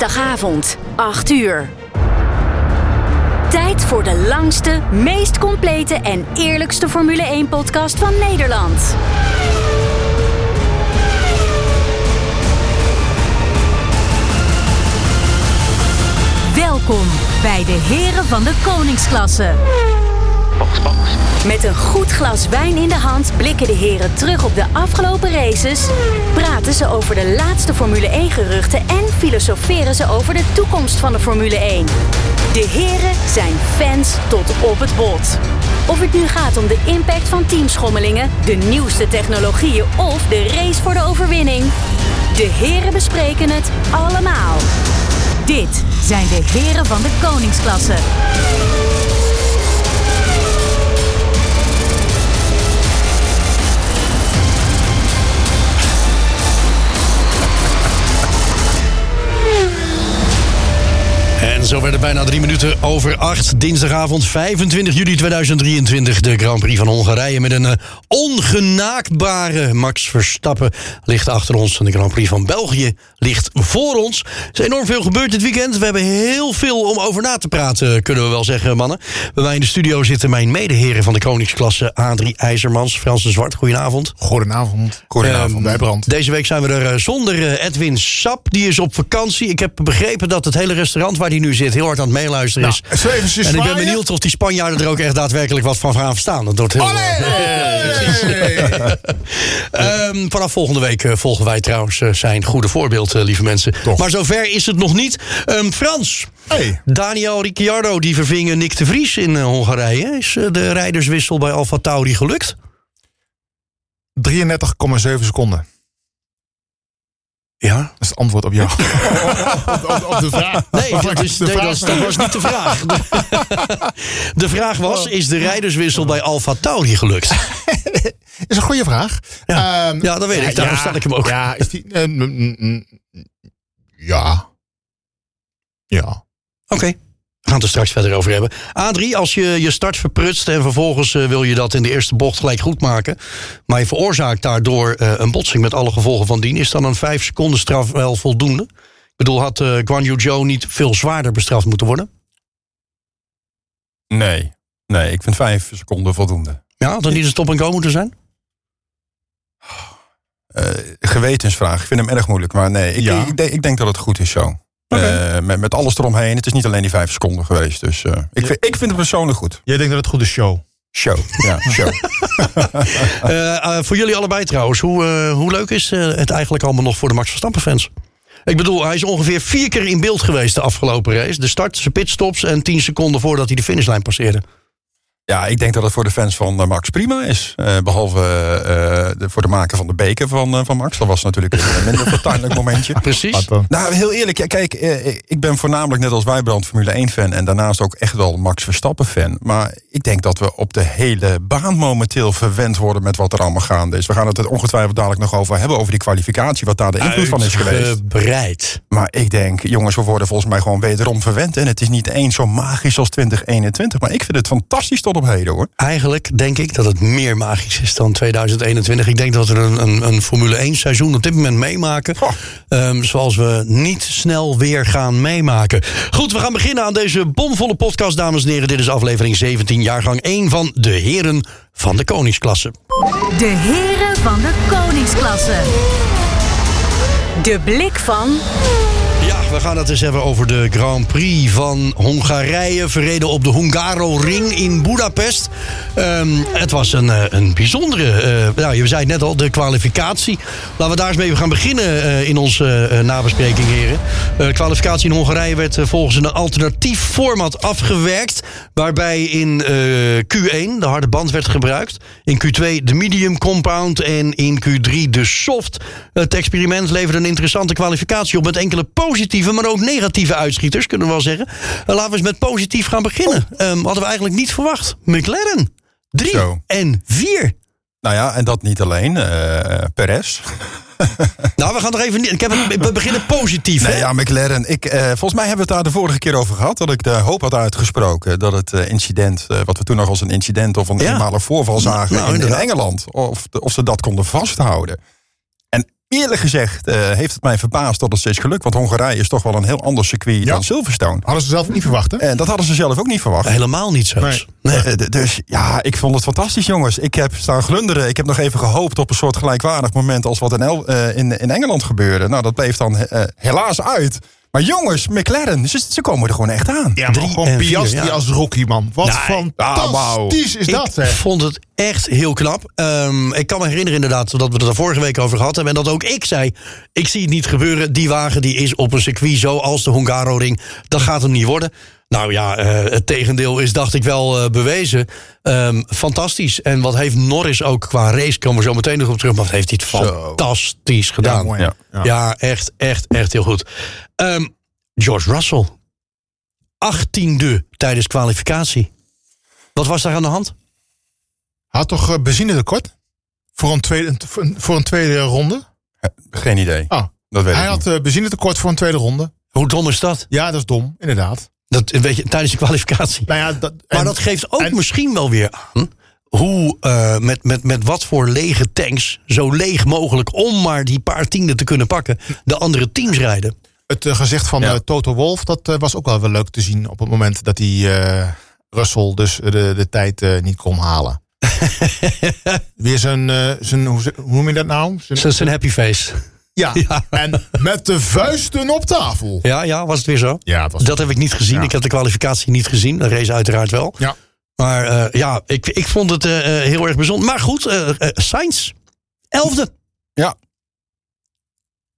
dinsdagavond, 8 uur. Tijd voor de langste, meest complete en eerlijkste Formule 1-podcast van Nederland. Welkom bij de Heren van de Koningsklasse. Met een goed glas wijn in de hand blikken de heren terug op de afgelopen races, praten ze over de laatste Formule 1 geruchten en filosoferen ze over de toekomst van de Formule 1. De heren zijn fans tot op het bot. Of het nu gaat om de impact van teamschommelingen, de nieuwste technologieën of de race voor de overwinning. De heren bespreken het allemaal. Dit zijn de heren van de koningsklasse. En zo werden bijna drie minuten over acht. Dinsdagavond 25 juli 2023. De Grand Prix van Hongarije met een uh, ongenaakbare Max Verstappen ligt achter ons. En de Grand Prix van België ligt voor ons. Er is enorm veel gebeurd dit weekend. We hebben heel veel om over na te praten, kunnen we wel zeggen, mannen. Bij mij in de studio zitten mijn medeheren van de koningsklasse... Adrie IJzermans, Frans de Zwart. Goedenavond. Goedenavond. Goedenavond, um, bij Brand. Deze week zijn we er uh, zonder uh, Edwin Sap. Die is op vakantie. Ik heb begrepen dat het hele restaurant waar die nu zit... heel hard aan het meeluisteren is. Nou, en ik ben benieuwd of die Spanjaarden er ook echt daadwerkelijk wat van gaan verstaan. Dat wordt heel... um, vanaf volgende week uh, volgen wij trouwens uh, zijn goede voorbeeld, lieve mensen. Toch. Maar zover is het nog niet. Um, Frans, Hey. Daniel Ricciardo die verving Nick de Vries in Hongarije. Is de rijderswissel bij Alfa Tauri gelukt? 33,7 seconden. Ja? Dat is het antwoord op jou. op, op, op, de vraag. Nee, dat, is, De nee, vraag dat, is- dat was niet de vraag. De, de vraag was, is de rijderswissel bij Alfa Tauri gelukt? is een goede vraag. Ja. Ehm, Ja, dat weet ik. Daarom stel ik hem ook. Ja, is die, eh, mm, mm, mm, ja. Ja. Oké. Gaan het er straks verder over hebben. Adrie, als je je start verprutst en vervolgens eh, wil je dat in de eerste bocht gelijk goed maken. maar je veroorzaakt daardoor eh, een botsing met alle gevolgen van dien. is dan een 5 seconden straf wel voldoende? Ik bedoel, had eh Guan Yu Zhou niet veel zwaarder bestraft moeten worden? Nee, nee, ik vind vijf seconden voldoende. Ja, had er niet een stop en go moeten zijn? Gewetensvraag, ik vind hem erg moeilijk. Maar nee, ik, Ja. ik, denk, ik denk dat het goed is zo. Eh, met, met alles eromheen. Het is niet alleen die vijf seconden geweest. Dus eh, ik, vind, ik vind het persoonlijk goed. Jij denkt dat het goed is show. Show, ja, show. Eh, voor jullie allebei trouwens, hoe, hoe leuk is het eigenlijk allemaal nog voor de Max Verstappen fans? Ik bedoel, hij is ongeveer vier keer in beeld geweest de afgelopen race. De start, zijn pitstops en tien seconden voordat hij de finishlijn passeerde. Ja, ik denk dat het voor de fans van eh, Max prima is. Eh, behalve eh, de, voor de maken van de beker van, van Max. Dat was natuurlijk een minder fortuinlijk momentje. Precies. Nou, heel eerlijk. ja, Kijk, ik ben voornamelijk net als Wijbrand Formule 1 fan. En daarnaast ook echt wel Max Verstappen fan. Maar ik denk dat we op de hele baan momenteel verwend worden met wat er allemaal gaande is. We gaan het er ongetwijfeld dadelijk nog over hebben. Over die kwalificatie, wat daar de invloed van is geweest. Uitgebreid. Maar ik denk, jongens, we worden volgens mij gewoon wederom verwend. En het is niet eens zo magisch als 2021. Maar ik vind het fantastisch tot op heden hoor. Eigenlijk denk ik dat het meer magisch is dan 2021. Ik denk dat we een, een, een Formule 1 seizoen op dit moment meemaken. Ehm, zoals we niet snel weer gaan meemaken. Goed, we gaan beginnen aan deze bomvolle podcast, dames en heren. Dit is aflevering 17, jaargang 1 van de Heren van de Koningsklasse. De heren van de koningsklasse. De blik van we gaan het eens hebben over de Grand Prix van Hongarije. Verreden op de Hungaro-ring in Budapest. Ehm, het was een, eh, een bijzondere, nou, je zei het net al, de kwalificatie. Laten we daar eens mee gaan beginnen eh, in onze nabespreking, heren. De kwalificatie in Hongarije werd volgens een alternatief format afgewerkt. Waarbij in eh, Q1 de harde band werd gebruikt. In Q2 de medium compound en in Q3 de soft. Het experiment leverde een interessante kwalificatie op... met enkele positieve, maar ook negatieve uitschieters, kunnen we wel zeggen. Eh, laten we eens met positief gaan beginnen. Ehm, hadden we eigenlijk niet verwacht. McLaren, 3 Zo. en 4. Nou ja, en dat niet alleen. eh Perez. Nou, we gaan nog even... Ik heb het, we beginnen positief, Nee, hè? ja, McLaren. Ik, eh, volgens mij hebben we het daar de vorige keer over gehad. Dat ik de hoop had uitgesproken dat het eh, incident, wat we toen nog als een incident of een Ja. voorval zagen Nou, in, in. Engeland, of, of ze dat konden vasthouden. Eerlijk gezegd eh, heeft het mij verbaasd dat het steeds gelukt. Want Hongarije is toch wel een heel ander circuit Ja. dan Silverstone. Hadden ze zelf niet verwacht, hè? En dat hadden ze zelf ook niet verwacht. Helemaal niet zelfs. Nee. Eh, dus ja, ik vond het fantastisch, jongens. Ik heb staan glunderen. Ik heb nog even gehoopt op een soort gelijkwaardig moment als wat in, El- eh, in, in Engeland gebeurde. Nou, dat bleef dan eh, helaas uit. Maar jongens, McLaren, ze, ze komen er gewoon echt aan. Ja, maar gewoon Piastri ja. als rookie, man. Wat Nee, fantastisch ah, is dat, ik hè? vond het echt heel knap. Ehm, ik kan me herinneren inderdaad dat we het er vorige week over gehad hebben. En dat ook ik zei, ik zie het niet gebeuren. Die wagen die is op een circuit zoals de Hungaroring. Dat gaat hem niet worden. Nou ja, eh, het tegendeel is dacht ik wel eh, bewezen. Ehm, fantastisch. En wat heeft Norris ook qua race, komen we zo meteen nog op terug. Maar wat heeft hij het Zo. fantastisch gedaan. mooi. Ja. Ja. Ja, echt, echt, echt heel goed. Ehm, George Russell. 18e tijdens kwalificatie. Wat was daar aan de hand? Had toch eh, benzine tekort? Voor een tweede, voor een- tweede ronde? Geen idee. Oh, Dat weet hij ik had niet. benzine tekort voor een tweede ronde. Hoe dom is dat? Ja, dat is dom, inderdaad. Dat weet je, tijdens de kwalificatie. Nou ja, dat, maar dat geeft ook en- misschien wel weer aan hoe eh, met, met, met wat voor lege tanks, zo leeg mogelijk om maar die paar tienden te kunnen pakken, de andere teams rijden. Het eh, gezicht van Ja. eh, Toto Wolf, dat was ook wel wel leuk te zien op het moment dat hij eh, Russell dus de, de tijd niet kon halen. Weer zijn, zijn hoe, hoe noem je dat nou? Zijn- een happy face. Ja. Ja. en met de vuisten op tafel. Ja, ja, was het weer zo? Ja, het was Dat heb ik niet gezien. Ja. Ik heb de kwalificatie niet gezien. De race uiteraard wel. Ja. Maar eh, ja, ik, ik vond het eh, eh, heel erg bijzonder. Maar goed, eh eh, Sainz, elfde. Ja.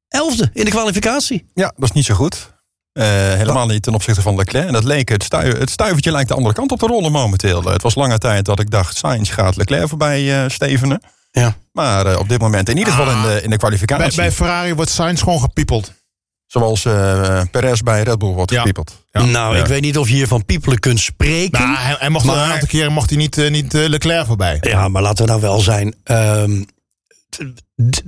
Elfde in de kwalificatie. Ja, dat is niet zo goed. Eh, helemaal niet ten opzichte van Leclerc. En dat leek het, het stuivertje lijkt de andere kant op te rollen momenteel. Het was lange tijd dat ik dacht, Sainz gaat Leclerc voorbij eh, stevenen. Ja. Maar eh, op dit moment, in ieder geval in de, in de kwalificatie. bij, bij Ferrari wordt Sainz gewoon gepiepeld. Zoals eh Perez bij Red Bull wordt Ja. gepiepeld. Ja. Nou, Ja. ik weet niet of je hier van piepelen kunt spreken. Nou, hij, hij mocht Maar- een aantal keren mocht hij niet, eh, niet Leclerc voorbij. Ja, maar laten we nou wel zijn. ehm,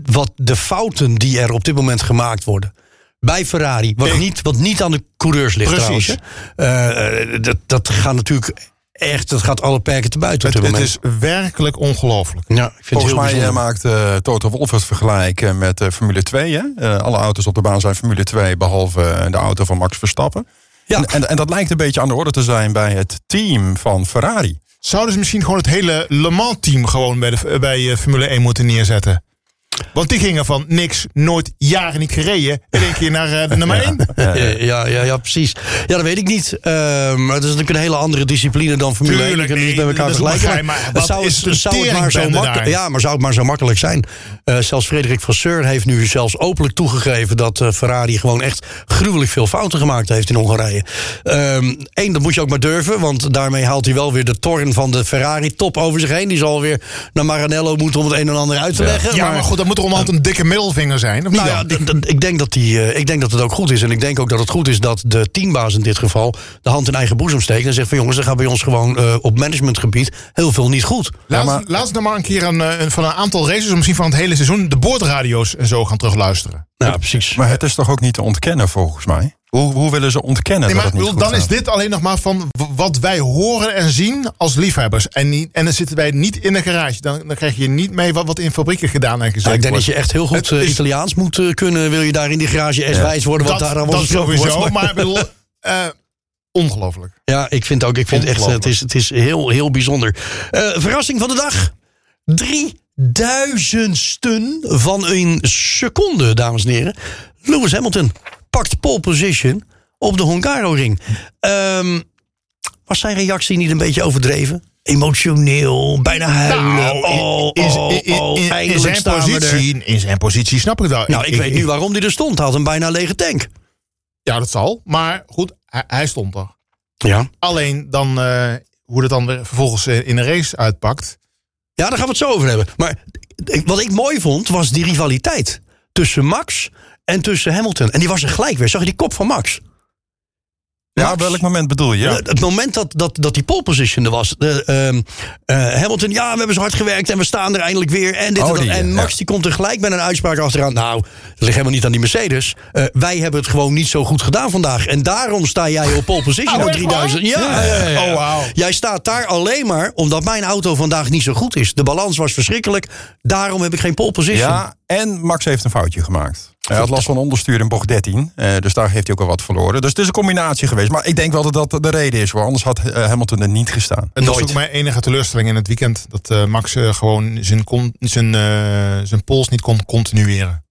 wat de fouten die er op dit moment gemaakt worden. Bij Ferrari, wat, niet, wat niet aan de coureurs ligt Precies. trouwens. dat, dat gaat natuurlijk echt, dat gaat alle perken te buiten op Het, is werkelijk ongelooflijk. ja, ik vind Volgens het heel mij eh, bijzonder. maakt eh, Toto Wolff het vergelijk eh, met eh, Formule 2. Hè? Eh, alle auto's op de baan zijn Formule 2, behalve eh, de auto van Max Verstappen. Ja. En, en, en dat lijkt een beetje aan de orde te zijn bij het team van Ferrari. Zouden ze misschien gewoon het hele Le Mans team gewoon bij, de, bij Formule 1 moeten neerzetten? Want die gingen van niks, nooit, jaren niet gereden. In één keer naar de nummer 1. Ja, ja, ja, ja, precies. Ja, dat weet ik niet. Ehm, maar het is natuurlijk een hele andere discipline dan Formule 1. Tuurlijk, niet met elkaar vergelijken. begrijp, maar wat zou, is het een zou het maar zo makkelijk, ja, maar zou het maar zo makkelijk zijn? Eh, zelfs Frederik Vasseur heeft nu zelfs openlijk toegegeven dat eh, Ferrari gewoon echt gruwelijk veel fouten gemaakt heeft in Hongarije. Eén, dat moet je ook maar durven, want daarmee haalt hij wel weer de toren van de Ferrari-top over zich heen. Die zal weer naar Maranello moeten om het een en ander uit te leggen. Ja, maar goed, dan moet er onderhand een dikke middelvinger zijn. Of niet Nou ja, dan? ik denk, dat die, eh, ik denk dat het ook goed is. En ik denk ook dat het goed is dat de teambaas in dit geval de hand in eigen boezem steekt. En zegt van jongens, er gaat bij ons gewoon eh, op managementgebied heel veel niet goed. Laat, maar- laat nou maar een keer een, eh, een- van een aantal races, of misschien van het hele seizoen, de boordradio's en zo gaan terugluisteren. Ja, precies. Maar het is toch ook niet te ontkennen volgens mij? Hoe, hoe willen ze ontkennen Nee, dat maar het niet bedoel, dan is dit alleen nog maar van wat wij horen en zien als liefhebbers. En, niet, en dan zitten wij niet in de garage. Dan, dan krijg je niet mee wat, wat in fabrieken gedaan en gezegd Nou, ik denk dat wordt. je echt heel goed Het eh, is- Italiaans moet eh, kunnen. Wil je daar in die garage eens wijs worden wat dat, daar aan dat wordt gesproken sowieso, wordt. maar ik bedoel, eh, ongelooflijk. Ja, ik vind ook. Ik vind echt, het is, het is heel, heel bijzonder. Eh, verrassing van de dag. Drie duizendsten van een seconde, dames en heren. Lewis Hamilton pakt pole position op de Hungaroring. Ehm was zijn reactie niet een beetje overdreven? Emotioneel, bijna huilen. Nou, oh, in, oh, in- in- oh, in- in zijn positie, in zijn positie snap ik dat. Nou, ik, weet nu waarom hij er stond. Hij had een bijna lege tank. Ja, dat zal. Maar goed, hij, hij stond er. Ja. Alleen dan, eh, hoe het dan vervolgens eh, in een race uitpakt. Ja, daar gaan we het zo over hebben. Maar wat ik mooi vond, was die rivaliteit. Tussen Max en tussen Hamilton. En die was er gelijk weer. Zag je die kop van Max? Ja, Max. welk moment bedoel je? Ja. Het moment dat, dat, dat die pole position er was. De, ehm, eh, Hamilton, ja, we hebben zo hard gewerkt en we staan er eindelijk weer. En, dit Oh, en, dat. die, en ja. Max die komt er gelijk met een uitspraak achteraan. Nou, dat ligt helemaal niet aan die Mercedes. Eh, wij hebben het gewoon niet zo goed gedaan vandaag. En daarom sta jij op pole position Oh, op echt 3000. waar? Ja, ja, ja, ja. Oh. Jij staat daar alleen maar omdat mijn auto vandaag niet zo goed is. De balans was verschrikkelijk. Daarom heb ik geen pole position. Ja, En Max heeft een foutje gemaakt. Hij had last van onderstuur in bocht 13. eh, dus daar heeft hij ook al wat verloren. Dus het is een combinatie geweest. Maar ik denk wel dat dat de reden is. Hoor. Anders had eh, Hamilton er niet gestaan. En dat was Nooit. ook mijn enige teleurstelling in het weekend. Dat eh, Max eh, gewoon zijn, kon, zijn, eh, zijn pols niet kon continueren.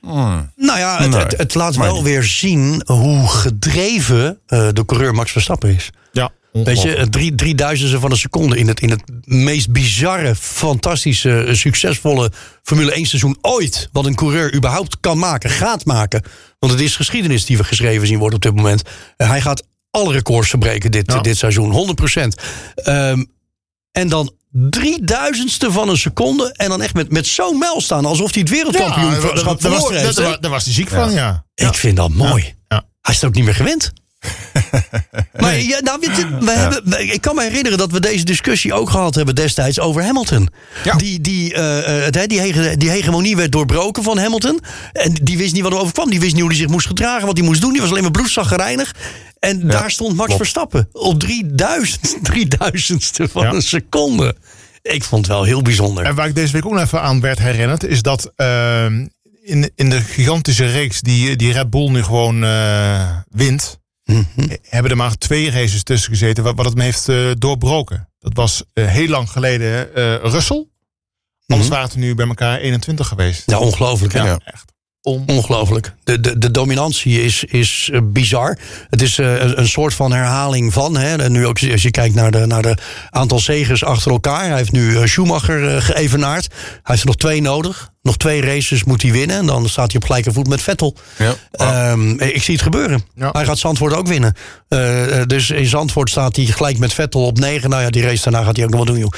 Hmm. Nou ja, het, Nee, het, het laat maar wel niet. weer zien hoe gedreven eh, de coureur Max Verstappen is. Ja, Weet je, drie, drieduizendste van een seconde in het, in het meest bizarre, fantastische, eh, succesvolle Formule 1 seizoen ooit. Wat een coureur überhaupt kan maken, gaat maken. Want het is geschiedenis die we geschreven zien worden op dit moment. Eh, hij gaat alle records verbreken dit, Ja. dit seizoen, 100 procent. en dan drieduizendste van een seconde. En dan echt met, met zo'n mijl staan, alsof hij het wereldkampioenschap heeft. daar, was hij ziek van, ja. Ik vind dat mooi. Ja. Hij is het ook niet meer gewend. maar ja, nou, weet je, we hebben, ik kan me herinneren dat we deze discussie ook gehad hebben destijds over Hamilton. Ja. Die, die, eh, eh, het, die, hege- die hegemonie werd doorbroken van Hamilton. En die wist niet wat er overkwam. Die wist niet hoe hij zich moest gedragen, wat hij moest doen. Die was alleen maar bloedzaggerijnig. En daar stond Max klopt. Verstappen op 3000, 3000ste van een seconde. Ik vond het wel heel bijzonder. En waar ik deze week ook nog even aan werd herinnerd, is dat ehm, in, in de gigantische reeks die, die Red Bull nu gewoon eh, wint, Mhm. hebben er maar twee races tussen gezeten wat, wat het me heeft eh, doorbroken. Dat was eh, heel lang geleden eh Russell. Anders waren het nu bij elkaar 21 geweest. Ja, ongelooflijk. Ja. echt. On Ongelooflijk. De, de, de dominantie is, is eh, bizar. Het is eh, een, een soort van herhaling van. Hè. En nu ook als je kijkt naar de, naar de aantal zegers achter elkaar. Hij heeft nu eh, Schumacher geëvenaard. Hij heeft er nog twee nodig. Nog twee races moet hij winnen. En dan staat hij op gelijke voet met Vettel. Ja. Ehm, ik zie het gebeuren. Ja. Hij gaat Zandvoort ook winnen. Dus in Zandvoort staat hij gelijk met Vettel op 9. Nou ja, die race daarna gaat hij ook nog wat doen, joh.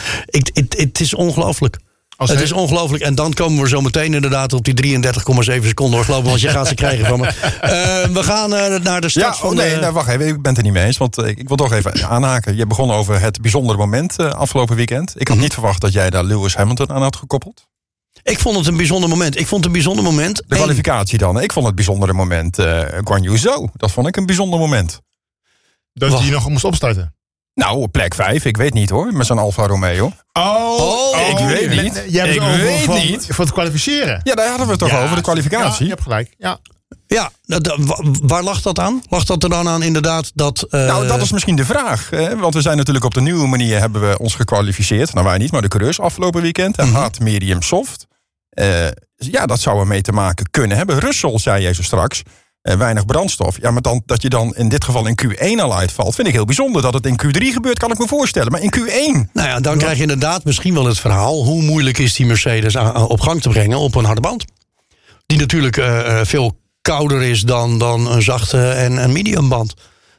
Het is ongelooflijk. Als het hij- is ongelooflijk. En dan komen we zo meteen inderdaad op die 33,7 seconden doorlopen. Want je gaat ze krijgen van me. Eh, we gaan eh, naar de start Ja, van oh, nee, de... nou, wacht even. Ik ben het er niet mee eens. Want eh, ik wil toch even aanhaken. Je begon over het bijzondere moment eh, afgelopen weekend. Ik Mhm. had niet verwacht dat jij daar Lewis Hamilton aan had gekoppeld. Ik vond het een bijzonder moment. Ik vond het een bijzonder moment. De kwalificatie dan. Ik vond het bijzondere moment eh Guan Yu Zhou. Dat vond ik een bijzonder moment. dat Wacht. hij nog moest opstarten. Nou, op plek 5, ik weet niet hoor, met zijn Alfa Romeo. Oh, ik weet je- niet. Jij hebt Ik het over weet van, niet. Voor het kwalificeren. Ja, daar hadden we het toch Ja, over, de Ja, kwalificatie. je hebt gelijk. Ja. Ja, waar lag dat aan? Lag dat er dan aan inderdaad dat... eh, Nou, dat is misschien de vraag. Hè? Want we zijn natuurlijk op de nieuwe manier hebben we ons gekwalificeerd. Nou, wij niet, maar de coureurs afgelopen weekend. En hard, medium, soft. Eh, ja, dat zou ermee te maken kunnen hebben. Russell, zei jij zo straks. Eh, weinig brandstof. Ja, maar dan, dat je dan in dit geval in Q1 al uitvalt, vind ik heel bijzonder. Dat het in Q3 gebeurt, kan ik me voorstellen. Maar in Q1. Nou ja, dan krijg je inderdaad misschien wel het verhaal... hoe moeilijk is die Mercedes op gang te brengen op een harde band. Die natuurlijk eh, eh, veel kouder is dan, dan een zachte en een medium band.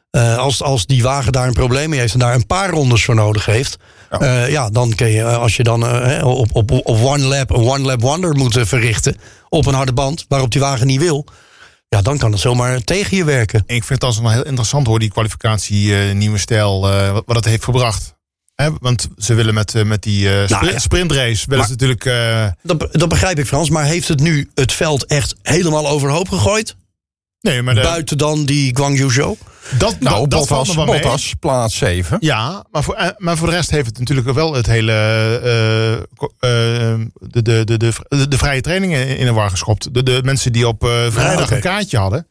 Eh, als, als die wagen daar een probleem mee heeft en daar een paar rondes voor nodig heeft... Ja, ja dan kun je, als je dan op, op, op one lap een one lap wonder moet verrichten... op een harde band, waarop die wagen niet wil... ja, dan kan het zomaar tegen je werken. Ik vind het als wel heel interessant hoor, die kwalificatie, eh, nieuwe stijl, eh, wat, het heeft gebracht. Hè, want ze willen met, eh, met die ja. sprintrace, willen ze natuurlijk... Dat, dat begrijp ik, Frans. Maar heeft het nu het veld echt helemaal overhoop gegooid? Nee, maar de, Buiten dan die Guangzhou Show? dat, Nou, dat, Bottas. Bottas, plaats 7. Ja, maar voor, eh, maar voor de rest heeft het natuurlijk wel het hele. eh, eh, de, de, de, de, de, vrije trainingen in de war geschopt. De, de mensen die op eh, vrijdag een kaartje hadden.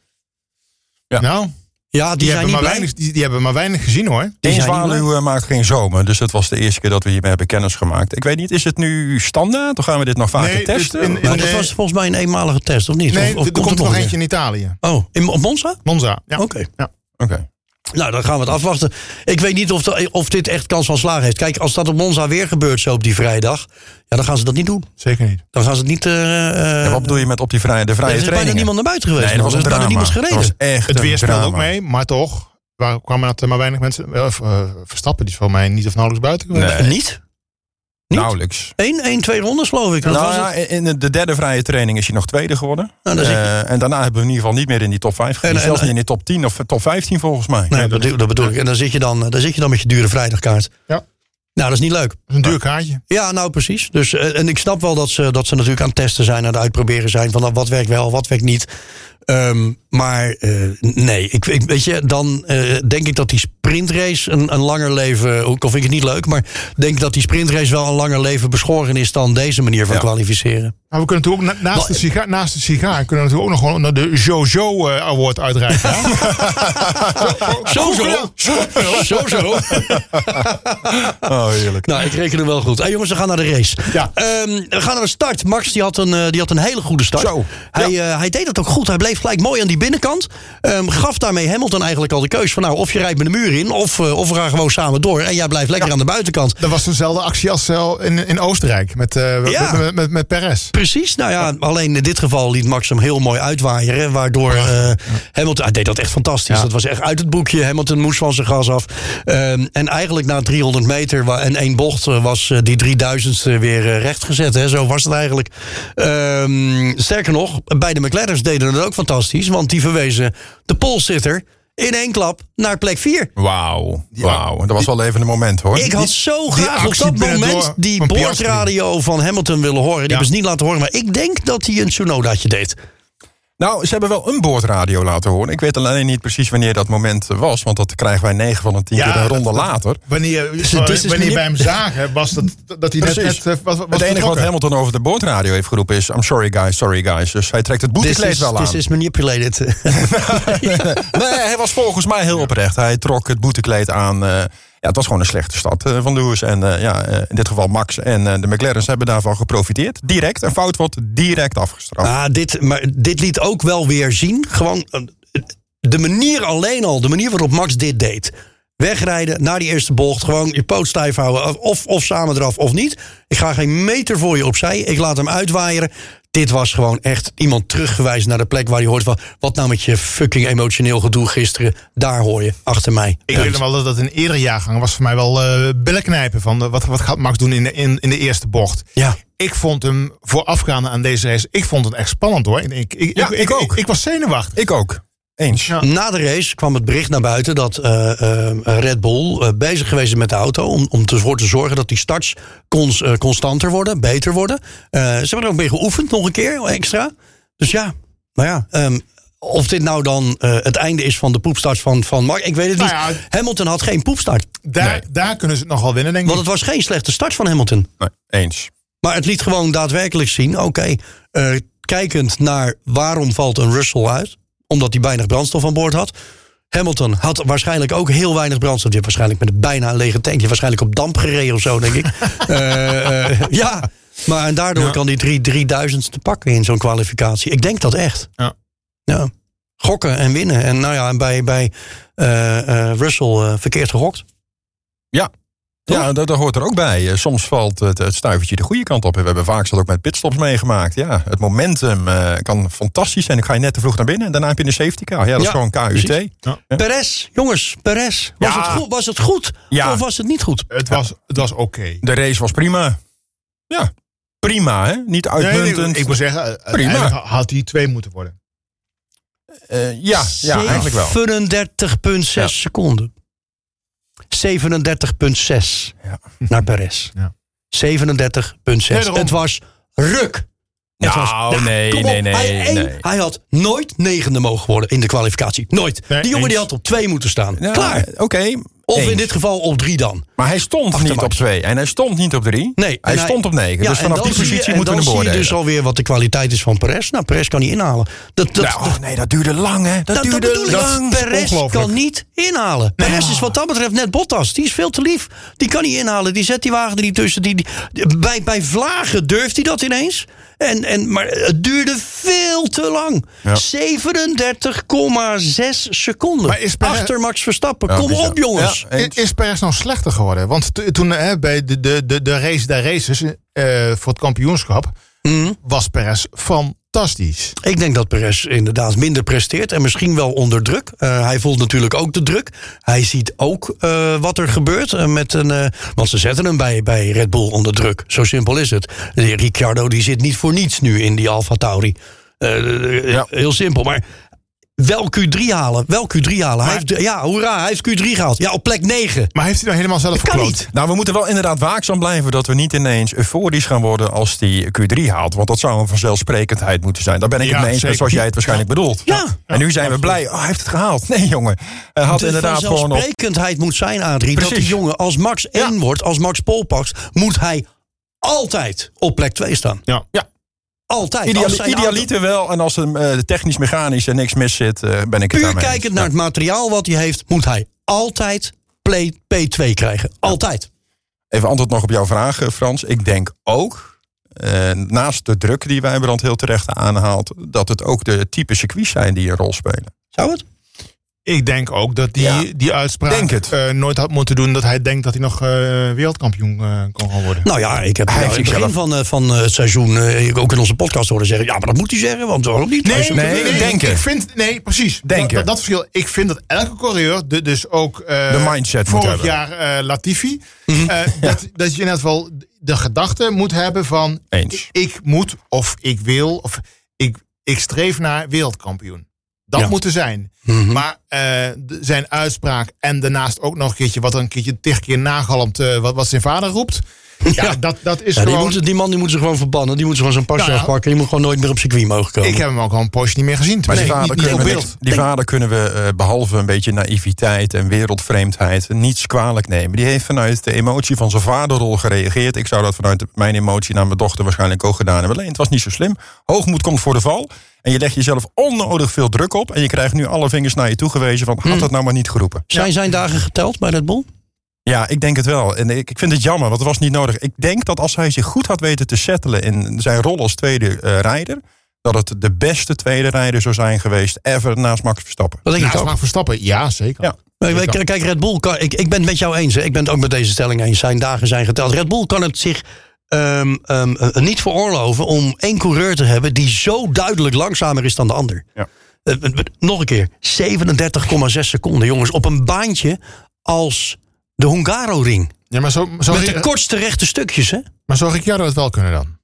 Ja. Nou, Ja, die, die, zijn hebben niet maar blij. weinig, die, die hebben maar weinig gezien hoor. Die zwaluw eh, maakt geen zomer. Dus het was de eerste keer dat we hiermee hebben kennis gemaakt. Ik weet niet, is het nu standaard? Of gaan we dit nog vaker Nee, dit testen? in- in- Maar dat was volgens mij een eenmalige test, of niet? Nee, of, of er komt er nog een eentje in Italië. Oh, in, op Monza? Monza. Ja. Oké. Ja. Oké. Nou, dan gaan we het afwachten. Ik weet niet of, de- of dit echt kans van slagen heeft. Kijk, als dat op Monza weer gebeurt zo op die vrijdag... ja, dan gaan ze dat niet doen. Zeker niet. Dan gaan ze het niet... eh, eh, Ja, wat bedoel je met op die vrije, de vrije er is bijna niemand naar buiten geweest. Nee, dat was er is bijna niemand Dat gereden. was echt Het weer speelde ook mee, maar toch. Waar kwamen dat er maar weinig mensen. eh, Of, eh, Verstappen, die is voor mij niet of nauwelijks buiten geweest. Nee. Niet? Niet? Nauwelijks. Eén, één, twee rondes geloof ik. Dat Nou was ja, het. in de derde vrije training is hij nog tweede geworden. Nou, dan zit je- Eh, en daarna hebben we in ieder geval niet meer in die top 5 gezien. En- en- Zelfs niet in die top 10 of top 15 volgens mij. Nee, dat, bedoel- dat bedoel ik. En dan zit, je dan, dan zit je dan met je dure vrijdagkaart. Ja. Nou, dat is niet leuk. Is een duur kaartje. Ja, nou precies. Dus, eh, en ik snap wel dat ze, dat ze natuurlijk aan het testen zijn... en aan het uitproberen zijn van nou, wat werkt wel, wat werkt niet. Ehm, maar eh, nee, ik, ik- weet je, dan eh, denk ik dat die sprintrace een, een langer leven... Ook al vind ik het niet leuk, maar denk ik dat die sprintrace wel een langer leven beschoren is... dan deze manier van Ja. kwalificeren. Maar we kunnen natuurlijk ook na- naast, de sigaar, naast de sigaar kunnen we natuurlijk ook nog gewoon de Jojo eh, Award uitreiken. Zo, zo. Oh, heerlijk. Nou, ik reken er wel goed. Hey, jongens, we gaan naar de race. Ja. Ehm, we gaan naar de start. Max die had, een, die had een hele goede start. Zo. Hij, eh, hij deed het ook goed. Hij bleef gelijk mooi aan die binnenkant. Ehm, gaf daarmee Hamilton eigenlijk al de keus van... nou, of je rijdt met de muur in... of, eh, of we gaan gewoon samen door. En jij blijft lekker aan de buitenkant. Dat was dezelfde actie als eh, in, in Oostenrijk met, Ja. met, met, Perez. Precies. Nou ja, alleen in dit geval liet Max hem heel mooi uitwaaieren. Waardoor Hamilton... Hij deed dat echt fantastisch. Dat was echt uit het boekje. Hamilton moest van zijn gas af. Ehm, en eigenlijk na 300 meter en één bocht... was die 3000ste weer rechtgezet. Hè? Zo was het eigenlijk. Ehm, sterker nog, bij de McLaren's deden het ook fantastisch. Want die verwezen de polsitter in één klap naar plek 4. Wauw. Wauw. Dat was wel even een moment hoor. Ik had zo graag op dat moment die boordradio van Hamilton willen horen. Die Ja. hebben ze niet laten horen. Maar ik denk dat hij een Tsunodaatje deed. Nou, ze hebben wel een boordradio laten horen. Ik weet alleen niet precies wanneer dat moment was. Want dat krijgen wij 9 van de 10 Ja, keer een ronde later. Wanneer, dit is wanneer niet- bij hem zagen, was dat, dat hij net, Precies. net eh, was, was Het enige wat. Hamilton over de boordradio heeft geroepen is... I'm sorry guys, sorry guys. Dus hij trekt het boetekleed wel aan. this is manipulated. Nee, hij was volgens mij heel oprecht. Hij trok het boetekleed aan. eh, ja, het was gewoon een slechte stad eh, van Lewis. En eh, ja, eh, in dit geval Max en de McLaren's hebben daarvan geprofiteerd. Direct. Een fout wordt direct afgestraft. ah, dit, maar dit liet ook wel weer zien. Gewoon de manier alleen al, de manier waarop Max dit deed. Wegrijden naar die eerste bocht. Gewoon je poot stijf houden. Of, of samen eraf of niet. Ik ga geen meter voor je opzij. Ik laat hem uitwaaieren. Dit was gewoon echt iemand teruggewijzen naar de plek waar hij hoort van. Wat nou met je fucking emotioneel gedoe gisteren. Daar hoor je, achter mij. Ik weet nog wel dat dat een eerdere jaargang was voor mij wel eh billen knijpen. Van eh, wat, wat gaat Max doen in de, in, in de eerste bocht? Ja. Ik vond hem voorafgaande aan deze race, ik vond het echt spannend hoor. Ik, ik, ik, Ja, ik ook. Ik, was zenuwachtig. Ik ook. Eens. Ja. Na de race kwam het bericht naar buiten dat eh, eh, Red Bull eh, bezig geweest is met de auto. Om, om ervoor te zorgen dat die starts cons, eh, constanter worden, beter worden. Eh, ze hebben er ook mee geoefend, nog een keer extra. Dus ja, maar ja. ehm, of dit nou dan eh, het einde is van de poepstart van, van Mark, ik weet het niet. Nou ja, Hamilton had geen poepstart. Daar, Nee. daar kunnen ze het nogal winnen, denk ik. Want het was geen slechte start van Hamilton. Nee, eens. Maar het liet gewoon daadwerkelijk zien, oké, eh, kijkend naar waarom valt een Russell uit, omdat hij weinig brandstof aan boord had. Hamilton had waarschijnlijk ook heel weinig brandstof. Die waarschijnlijk met een bijna lege tank. Die heeft waarschijnlijk op damp gereden of zo, denk ik. Eh, eh, ja, maar en daardoor Ja. kan die drie, 3000 te pakken in zo'n kwalificatie. Ik denk dat echt. Ja. ja. Gokken en winnen. En nou ja, en bij, bij eh, Russell verkeerd gegokt. Ja. Ja, dat, dat hoort er ook bij. Eh, Soms valt het, het stuivertje de goede kant op. We hebben vaak dat ook met pitstops meegemaakt. Ja, het momentum eh, kan fantastisch zijn. Dan ga je net te vroeg naar binnen. En daarna heb je een safety car. Ja, dat Ja, is gewoon KUT. Ja. Perez, jongens, Perez. Was, Ja. het, goed, was het goed Ja. of was het niet goed? Het was, het was oké. De race was prima. Ja, prima hè. Niet Nee, nee, uitmuntend. ik moet zeggen, uiteindelijk had hij twee moeten worden. Eh, ja, ja, eigenlijk wel. 37,6 Ja. seconden. 37,6 Ja. naar Perez. Ja. 37,6. Nee, daarom. het was ruk. Het Nou, was, nee, kom op, nee, nee, Hij, nee. hij had nooit negende mogen worden in de kwalificatie. Nooit. Nee, die jongen die had op twee moeten staan. Klaar. Oké. Of eens. in dit geval op drie dan. Maar hij stond niet op twee. En hij stond niet op drie. Nee, hij stond op negen. Ja, dus vanaf die je- positie en moeten we dan zie je dus alweer wat de kwaliteit is van Perez. Nou, Perez kan niet inhalen. Dat, dat, Nou, oh nee, dat duurde lang hè. Dat Dat, dat duurde ik. lang. Perez kan niet inhalen. Perez is wat dat betreft net Bottas. Die is veel te lief. Die kan niet inhalen. Die zet die wagen er niet tussen. Die, die- bij, bij vlagen durft hij dat ineens. En, en, maar het duurde veel te lang. Ja. 37,6 seconden. Maar is Perez- Achter Max Verstappen. Ja, Kom op, jongens. Ja. Is, is Perez nou slechter geworden? Want toen eh, bij de, de, de, de race der races eh, voor het kampioenschap Mhm. was Perez fantastisch. Ik denk dat Perez inderdaad minder presteert. En misschien wel onder druk. Eh, hij voelt natuurlijk ook de druk. Hij ziet ook eh, wat er gebeurt. eh, met een, want ze zetten hem bij, bij Red Bull onder druk. Zo simpel is het. Ricciardo die zit niet voor niets nu in die Alfa Tauri. Ja. Heel simpel. Maar wel Q3 halen. Wel Q3 halen. Hij heeft, ja, hoera, hij heeft Q3 gehaald. Ja, op plek 9. Maar heeft hij nou helemaal zelf Dat niet. Nou, we moeten wel inderdaad waakzaam blijven dat we niet ineens euforisch gaan worden als die Q3 haalt. Want dat zou een vanzelfsprekendheid moeten zijn. Daar ben ik Ja, het mee eens, zeker. zoals jij het waarschijnlijk bedoelt. Ja. En nu zijn we blij, oh, hij heeft het gehaald. Nee, jongen. Hij had De inderdaad gewoon op... vanzelfsprekendheid moet zijn, Adrie, dat Precies. die jongen als Max 1 wordt, als Max Pol pakt, moet hij altijd op plek 2 staan. Ja. Ja, Altijd. zijn auto- idealiter wel. En als er eh, technisch-mechanisch en niks mis zit, eh, ben ik het Puur kijkend naar het materiaal wat hij heeft, moet hij altijd play P2 krijgen. Altijd. Even antwoord nog op jouw vraag, eh, Frans. Ik denk ook, naast de druk die Wijbrand heel terecht aanhaalt... dat het ook de type circuits zijn die een rol spelen. Zou het? Ik denk ook dat die, Ja. die uitspraak eh, nooit had moeten doen... dat hij denkt dat hij nog eh, wereldkampioen eh, kon gaan worden. Nou ja, ik heb Hij nou, in het begin van, van het seizoen ook in onze podcast horen zeggen... ja, maar dat moet hij zeggen, want waarom niet? Hij is- nee, denken. Ik vind, nee, precies. Denken. Dat, dat verschil. Ik vind dat elke coureur, de- dus ook De mindset moet vorig jaar Latifi, Mhm. dat, dat je net wel de gedachte moet hebben van... Eens. Ik, ik moet, of ik wil, of ik, ik streef naar wereldkampioen. Dat Ja. moet er zijn. Mhm. Maar eh, zijn uitspraak en daarnaast ook nog een keertje... wat er een keertje tig keer nagalmt eh, wat, wat zijn vader roept... Ja, Ja. Dat, dat is Ja, die, gewoon... moeten, die man die moet ze gewoon verbannen. Die moet ze gewoon zijn pasje Nou ja. afpakken. Die moet gewoon nooit meer op circuit mogen komen. Ik heb hem ook al een poosje niet meer gezien. Maar die, vader, niet, kunnen we, die vader kunnen we, eh, behalve een beetje naïviteit en wereldvreemdheid, niets kwalijk nemen. Die heeft vanuit de emotie van zijn vaderrol gereageerd. Ik zou dat vanuit mijn emotie naar mijn dochter waarschijnlijk ook gedaan hebben. Alleen het was niet zo slim. Hoogmoed komt voor de val. En je legt jezelf onnodig veel druk op. En je krijgt nu alle vingers naar je toe gewezen van had dat nou maar niet geroepen. Zijn zijn dagen geteld bij Red Bull? Ja, ik denk het wel. En ik, ik vind het jammer, want het was niet nodig. Ik denk dat als hij zich goed had weten te settelen in zijn rol als tweede eh rijder, dat het de beste tweede rijder zou zijn geweest ever naast Max Verstappen. Dat denk ik Naast ook. Max Verstappen, ja, zeker. Ja. Maar Kijk, kijk, Red Bull, kan, ik, ik ben het met jou eens. hè. Ik ben het ook met deze stelling eens. Zijn dagen zijn geteld. Red Bull kan het zich ehm, ehm, eh, niet veroorloven om één coureur te hebben die zo duidelijk langzamer is dan de ander. Ja. Eh, nog een keer, 37,6 seconden, jongens, op een baantje als de Hungaro-ring. Ja, maar zo, zo, Met de kortste rechte stukjes, hè? maar zou Ricciardo het wel kunnen dan?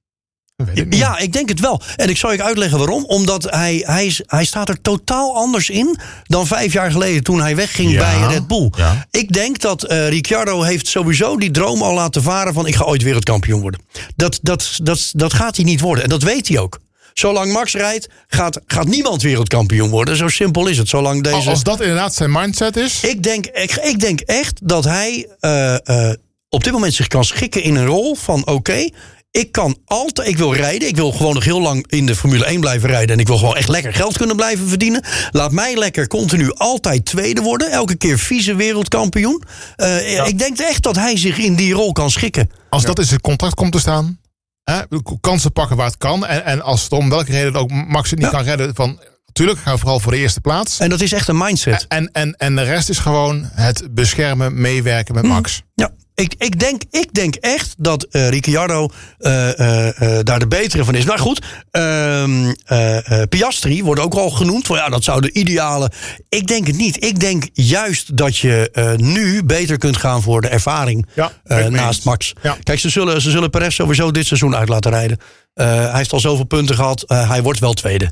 Ik. Ja, ik denk het wel. En ik zal je uitleggen waarom. Omdat hij, hij, is, hij staat er totaal anders in dan vijf jaar geleden toen hij wegging Ja, bij Red Bull. ja. Ik denk dat eh Ricciardo heeft sowieso die droom al laten varen van ik ga ooit wereldkampioen worden. Dat, dat, dat, dat gaat hij niet worden. En dat weet hij ook. Zolang Max rijdt, gaat, gaat niemand wereldkampioen worden. Zo simpel is het. Zolang deze... Als dat inderdaad zijn mindset is... Ik denk, ik, ik denk echt dat hij eh, eh, op dit moment zich kan schikken in een rol van oké. ik kan altijd, ik wil rijden. Ik wil gewoon nog heel lang in de Formule 1 blijven rijden. En ik wil gewoon echt lekker geld kunnen blijven verdienen. Laat mij lekker continu altijd tweede worden. Elke keer vice wereldkampioen. Eh, Ik denk echt dat hij zich in die rol kan schikken. Als dat in zijn contract komt te staan... Hè, kansen pakken waar het kan. En, en als het om welke reden ook Max het niet Ja. kan redden... van natuurlijk, ga vooral voor de eerste plaats. En dat is echt een mindset. En, en, en de rest is gewoon het beschermen, meewerken met Max. Ja, ik, ik, denk, ik denk echt dat eh Ricciardo eh, eh, daar de betere van is. Maar goed, ehm, eh, eh, Piastri wordt ook al genoemd. Van, ja, dat zou de ideale... Ik denk het niet. Ik denk juist dat je nu beter kunt gaan voor de ervaring Ja, naast. Max. Ja. Kijk, ze zullen, ze zullen Perez sowieso dit seizoen uit laten rijden. Hij heeft al zoveel punten gehad. Eh, hij wordt wel tweede.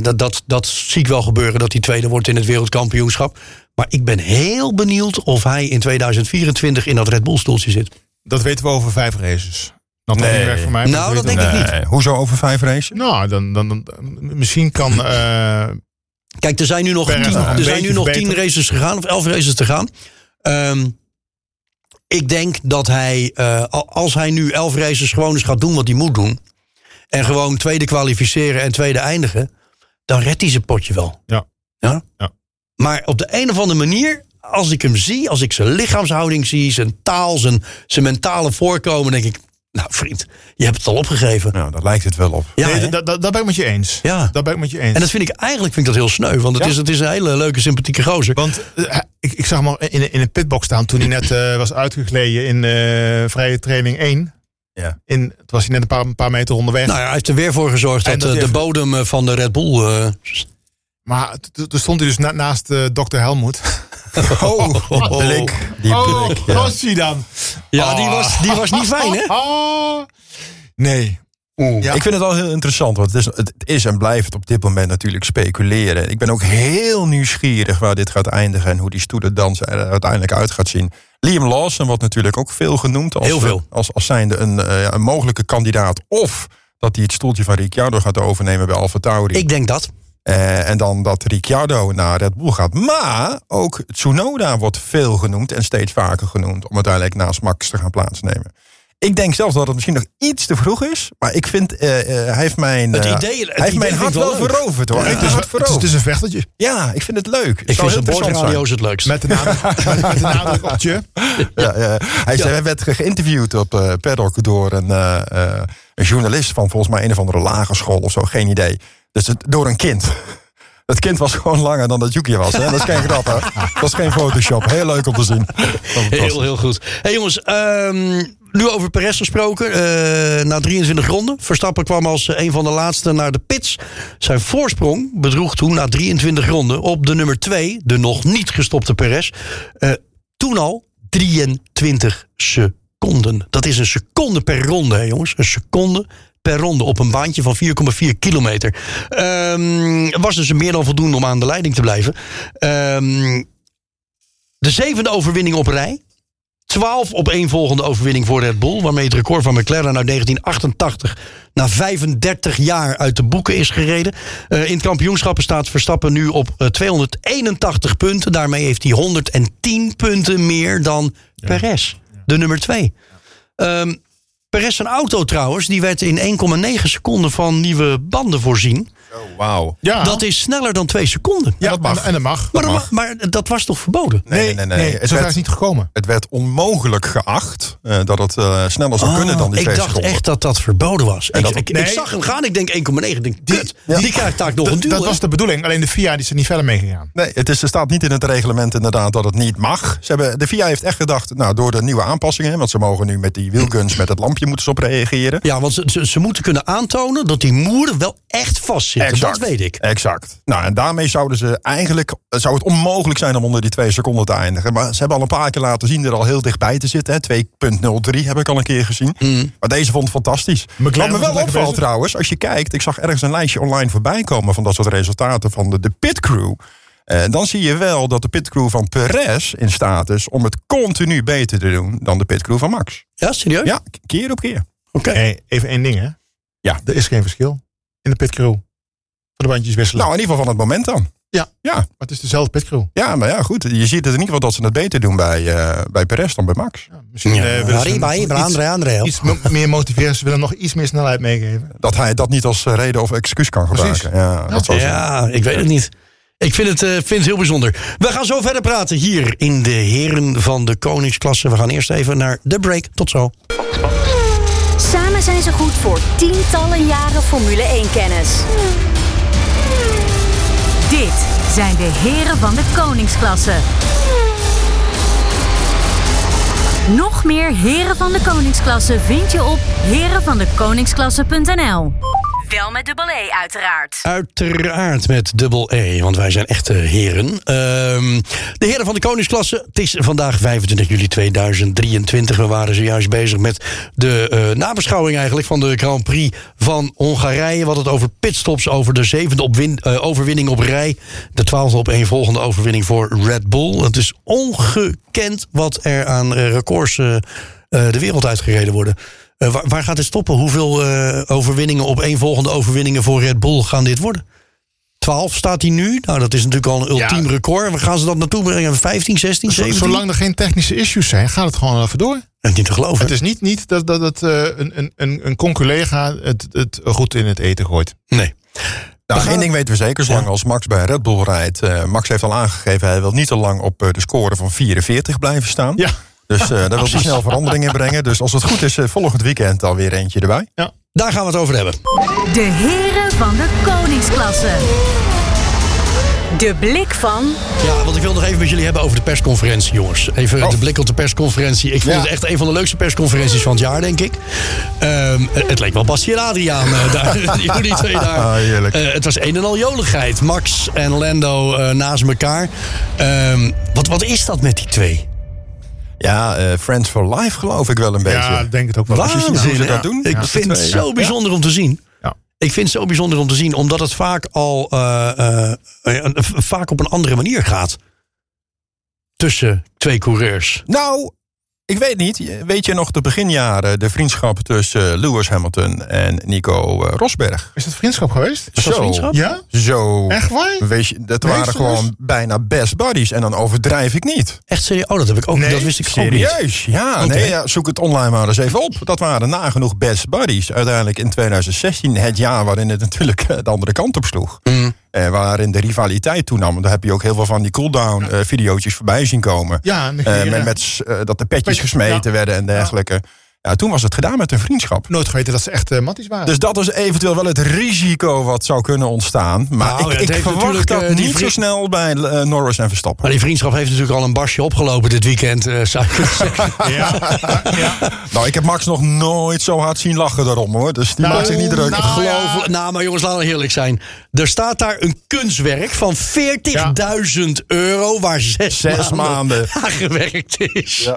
Dat, dat, dat zie ik wel gebeuren, dat hij tweede wordt in het wereldkampioenschap. Maar ik ben heel benieuwd of hij in 2024 in dat Red Bull stoeltje zit. Dat weten we over vijf races. Dat Nee. nee. werkt voor mij. Nou, dat denk ik niet. Hoezo over vijf races? Nou, dan, dan, dan, misschien kan... eh, Kijk, er zijn nu nog, tien, er zijn nu nog tien races gegaan, of elf races te gaan. Ehm, ik denk dat hij, eh, al- als hij nu elf races gewoon eens gaat doen wat hij moet doen. En gewoon tweede kwalificeren en tweede eindigen. Dan redt hij zijn potje wel. Ja. ja? Ja. Maar op de een of andere manier, als ik hem zie, als ik zijn lichaamshouding zie, zijn taal, zijn, zijn mentale voorkomen, denk ik. Nou, vriend, je hebt het al opgegeven. Nou, daar lijkt het wel op. Ja, nee, dat, dat, dat ben ik met je eens. Ja. Dat ben ik met je eens. En dat vind ik eigenlijk vind ik dat heel sneu. Want het, Ja. is, het is een hele leuke, sympathieke gozer. Want eh, ik, ik zag hem al in, in een pitbox staan toen hij net eh, was uitgegleden in eh, vrije training 1. Ja. In, toen was hij net een paar, een paar meter onderweg. Nou ja, hij heeft er weer voor gezorgd En dat, dat de bodem van de Red Bull. Maar toen stond hij dus na- naast eh Dr. Helmoet. oh, Blik, die oh, blik. Ja. was hij dan? Ja, die was, die was niet fijn, hè? Ah. Nee. Ja. Ik vind het wel heel interessant, want het is, het is en blijft op dit moment natuurlijk speculeren. Ik ben ook heel nieuwsgierig waar dit gaat eindigen en hoe die stoere dans er uiteindelijk uit gaat zien. Liam Lawson wordt natuurlijk ook veel genoemd als, Heel veel. als, als zijnde een, eh, een mogelijke kandidaat. Of dat hij het stoeltje van Ricciardo gaat overnemen bij Alfa Tauri. Ik denk dat. Eh, en dan dat Ricciardo naar Red Bull gaat. Maar ook Tsunoda wordt veel genoemd en steeds vaker genoemd. Om uiteindelijk naast Max te gaan plaatsnemen. Ik denk zelfs dat het misschien nog iets te vroeg is. Maar ik vind, eh, eh, hij heeft mijn, Het eh, idee- het hij heeft idee mijn hart wel leuk. veroverd hoor. Het is, heeft het, het is, veroverd. het is een vechtertje. Ja, ik vind het leuk. Ik vind zijn boordradio's het leukst. Met de nadruk, met, met de nadruk op. Ja, ja. Hij, is- werd geïnterviewd op Paddock door een, eh, eh, een journalist van volgens mij een of andere lagere school of zo, geen idee. Dus het, door een kind. Dat kind was gewoon langer dan dat Yuki was. Hè? Dat is geen grap, hè? Dat is geen Photoshop. Heel leuk om te zien. Heel, heel goed. hey jongens, ehm, nu over Perez gesproken. eh, na 23 ronden. Verstappen kwam als eh, een van de laatste naar de pits. Zijn voorsprong bedroeg toen na 23 ronden op de nummer 2, de nog niet gestopte Perez. eh, toen al 23 seconden. Dat is een seconde per ronde, hè, jongens. Een seconde per ronde op een baantje van 4,4 kilometer. Ehm was dus meer dan voldoende om aan de leiding te blijven. Ehm de zevende overwinning op rij. 12 op één volgende overwinning voor Red Bull. Waarmee het record van McLaren uit 1988 na 35 jaar uit de boeken is gereden. Eh, in het kampioenschap staat Verstappen nu op eh, 281 punten. Daarmee heeft hij 110 punten meer dan Perez, de nummer 2. Ehm Perez zijn auto trouwens, die werd in 1,9 seconden van nieuwe banden voorzien. Oh, wauw. Ja, Dat is sneller dan 2 seconden. ja, dat mag. En, en dat mag. Maar, dat, maar dat was toch verboden? Nee, nee, nee. nee. nee, Het, zover is werd, niet gekomen. het werd onmogelijk geacht eh, dat het eh, sneller zou kunnen dan die Oh, ik twee dacht seconden. echt dat dat verboden was. En ik, dat- ik, ik zag hem gaan, ik denk 1,9. Ik denk, kut, die krijgt daar nog een Dat, duel. dat was de bedoeling. Alleen de FIA die is er niet verder mee gegaan. Nee, het is, er staat niet in het reglement inderdaad dat het niet mag. Ze hebben, de FIA heeft echt gedacht, nou, door de nieuwe aanpassingen... want ze mogen nu met die wheelguns met het lampje moeten ze op reageren. Ja, want ze, ze, ze moeten kunnen aantonen dat die moeren wel echt vastzitten. Dat weet ik. Exact. Nou, en daarmee zouden ze eigenlijk... zou het onmogelijk zijn om onder die twee seconden te eindigen. Maar ze hebben al een paar keer laten zien er al heel dichtbij te zitten. hè. 2.03 heb ik al een keer gezien. Maar deze vond het fantastisch. Wat McLaren me was wel opvalt trouwens, als je kijkt... ik zag ergens een lijstje online voorbij komen... van dat soort resultaten van de, de pitcrew... Eh, dan zie je wel dat de pitcrew van Perez in staat is... om het continu beter te doen dan de pitcrew van Max. Ja, serieus? Ja, keer op keer. Oké. Hey, even één ding, hè? Ja. Er is geen verschil in de pitcrew. Voor de bandjes wisselen. Nou, in ieder geval van het moment dan. Ja. Ja, maar het is dezelfde pitcrew. ja maar ja, goed. Je ziet het in ieder geval dat ze het beter doen bij, eh, bij Perez dan bij Max. Ja, misschien Ja, eh, willen ze Arriba, hem Arriba, iets, André, André. iets meer motiveren. Ze willen nog iets meer snelheid meegeven. Dat hij dat niet als eh, reden of excuus kan Precies. gebruiken. Ja, dat zou. Ja, ik weet het niet. Ik vind het, eh, vind het heel bijzonder. We gaan zo verder praten hier in de Heren van de Koningsklasse. We gaan eerst even naar de break. Tot zo. Samen zijn ze goed voor tientallen jaren Formule 1-kennis. Dit zijn de heren van de koningsklasse. Nog meer heren van de koningsklasse vind je op herenvandekoningsklasse.nl. Wel met dubbel E uiteraard. Uiteraard met dubbel E, want wij zijn echte heren. Ehm, de heren van de Koningsklasse. Het is vandaag 25 juli 2023. We waren zojuist bezig met de eh, nabeschouwing eigenlijk van de Grand Prix van Hongarije. Wat het over pitstops, over de zevende eh, overwinning op rij. De twaalfde op een volgende overwinning voor Red Bull. Het is ongekend wat er aan eh, records de wereld uitgereden worden. Eh, waar, waar gaat het stoppen? Hoeveel eh, overwinningen op één volgende overwinningen voor Red Bull gaan dit worden? 12 staat hij nu. Nou, dat is natuurlijk al een ultiem Ja. record. Waar gaan ze dat naartoe brengen? 15, 16, Zo- 17? zolang er geen technische issues zijn, gaat het gewoon even door. Dat is niet te geloven. Het is niet, niet dat, dat, dat eh, een, een, een, een conculega het, het goed in het eten gooit. Nee. Nou, één ding weten we zeker, zolang als Max bij Red Bull rijdt. eh, Max heeft al aangegeven, hij wil niet te lang op de score van 44 blijven staan. Ja. Dus eh, daar wil hij snel verandering in brengen. Dus als het goed is, eh, volgend weekend alweer eentje erbij. Daar gaan we het over hebben. De heren van de koningsklasse. De blik van Ja, want ik wil nog even met jullie hebben over de persconferentie, jongens. Even Oh. de blik op de persconferentie. Ik vond Ja. het echt een van de leukste persconferenties van het jaar, denk ik. Ehm, het leek wel Bastien en Adriaan eh, daar. die, die twee daar. Ah, heerlijk. Eh, het was een en al joligheid. Max en Lando eh, naast elkaar. Ehm, wat, wat is dat met die twee? Ja, eh, Friends for Life geloof ik wel een beetje. Ja, ik denk het ook wel. Als je ze dat doen. Ik vind het zo bijzonder om te zien. Ja. Ik vind het zo bijzonder om te zien, omdat het vaak al eh, eh, vaak op een andere manier gaat. Tussen twee coureurs. Nou, ik weet niet. Weet je nog de beginjaren, de vriendschap tussen eh, Lewis Hamilton en Nico eh, Rosberg? Is het vriendschap geweest? Is dat vriendschap? Ja? Zo. Echt waar? Weet je, dat waren serieus? gewoon bijna best buddies. En dan overdrijf ik niet. Echt serieus? Oh, dat heb ik ook. Nee, dat wist ik ook niet. Serieus? Ja, nee, ja, zoek het online maar eens even op. Dat waren nagenoeg best buddies. Uiteindelijk in 2016, het jaar waarin het natuurlijk eh, de andere kant op sloeg. Mm. Eh, waarin de rivaliteit toenam. Daar heb je ook heel veel van die cooldown eh videootjes voorbij zien komen. Ja, Eh, met, met, dat de petjes Petjes, gesmeten ja. werden en dergelijke. Ja. Toen was het gedaan met een vriendschap. Nooit geweten dat ze echt uh, matties waren. Dus dat is eventueel wel het risico wat zou kunnen ontstaan. Maar Nou, ja, ik, ik verwacht dat eh, die niet zo snel bij eh, Norris en Verstappen. Maar die vriendschap heeft natuurlijk al een basje opgelopen dit weekend, eh, zou zeggen. ja. ja. Nou, ik heb Max nog nooit zo hard zien lachen daarom hoor. Dus die Nou, maakt zich niet druk. nou, Geloof, ja. nou, maar jongens, laten we eerlijk zijn. Er staat daar een kunstwerk van 40.000 euro... waar zes, Zes maanden. aan gewerkt is. Ja.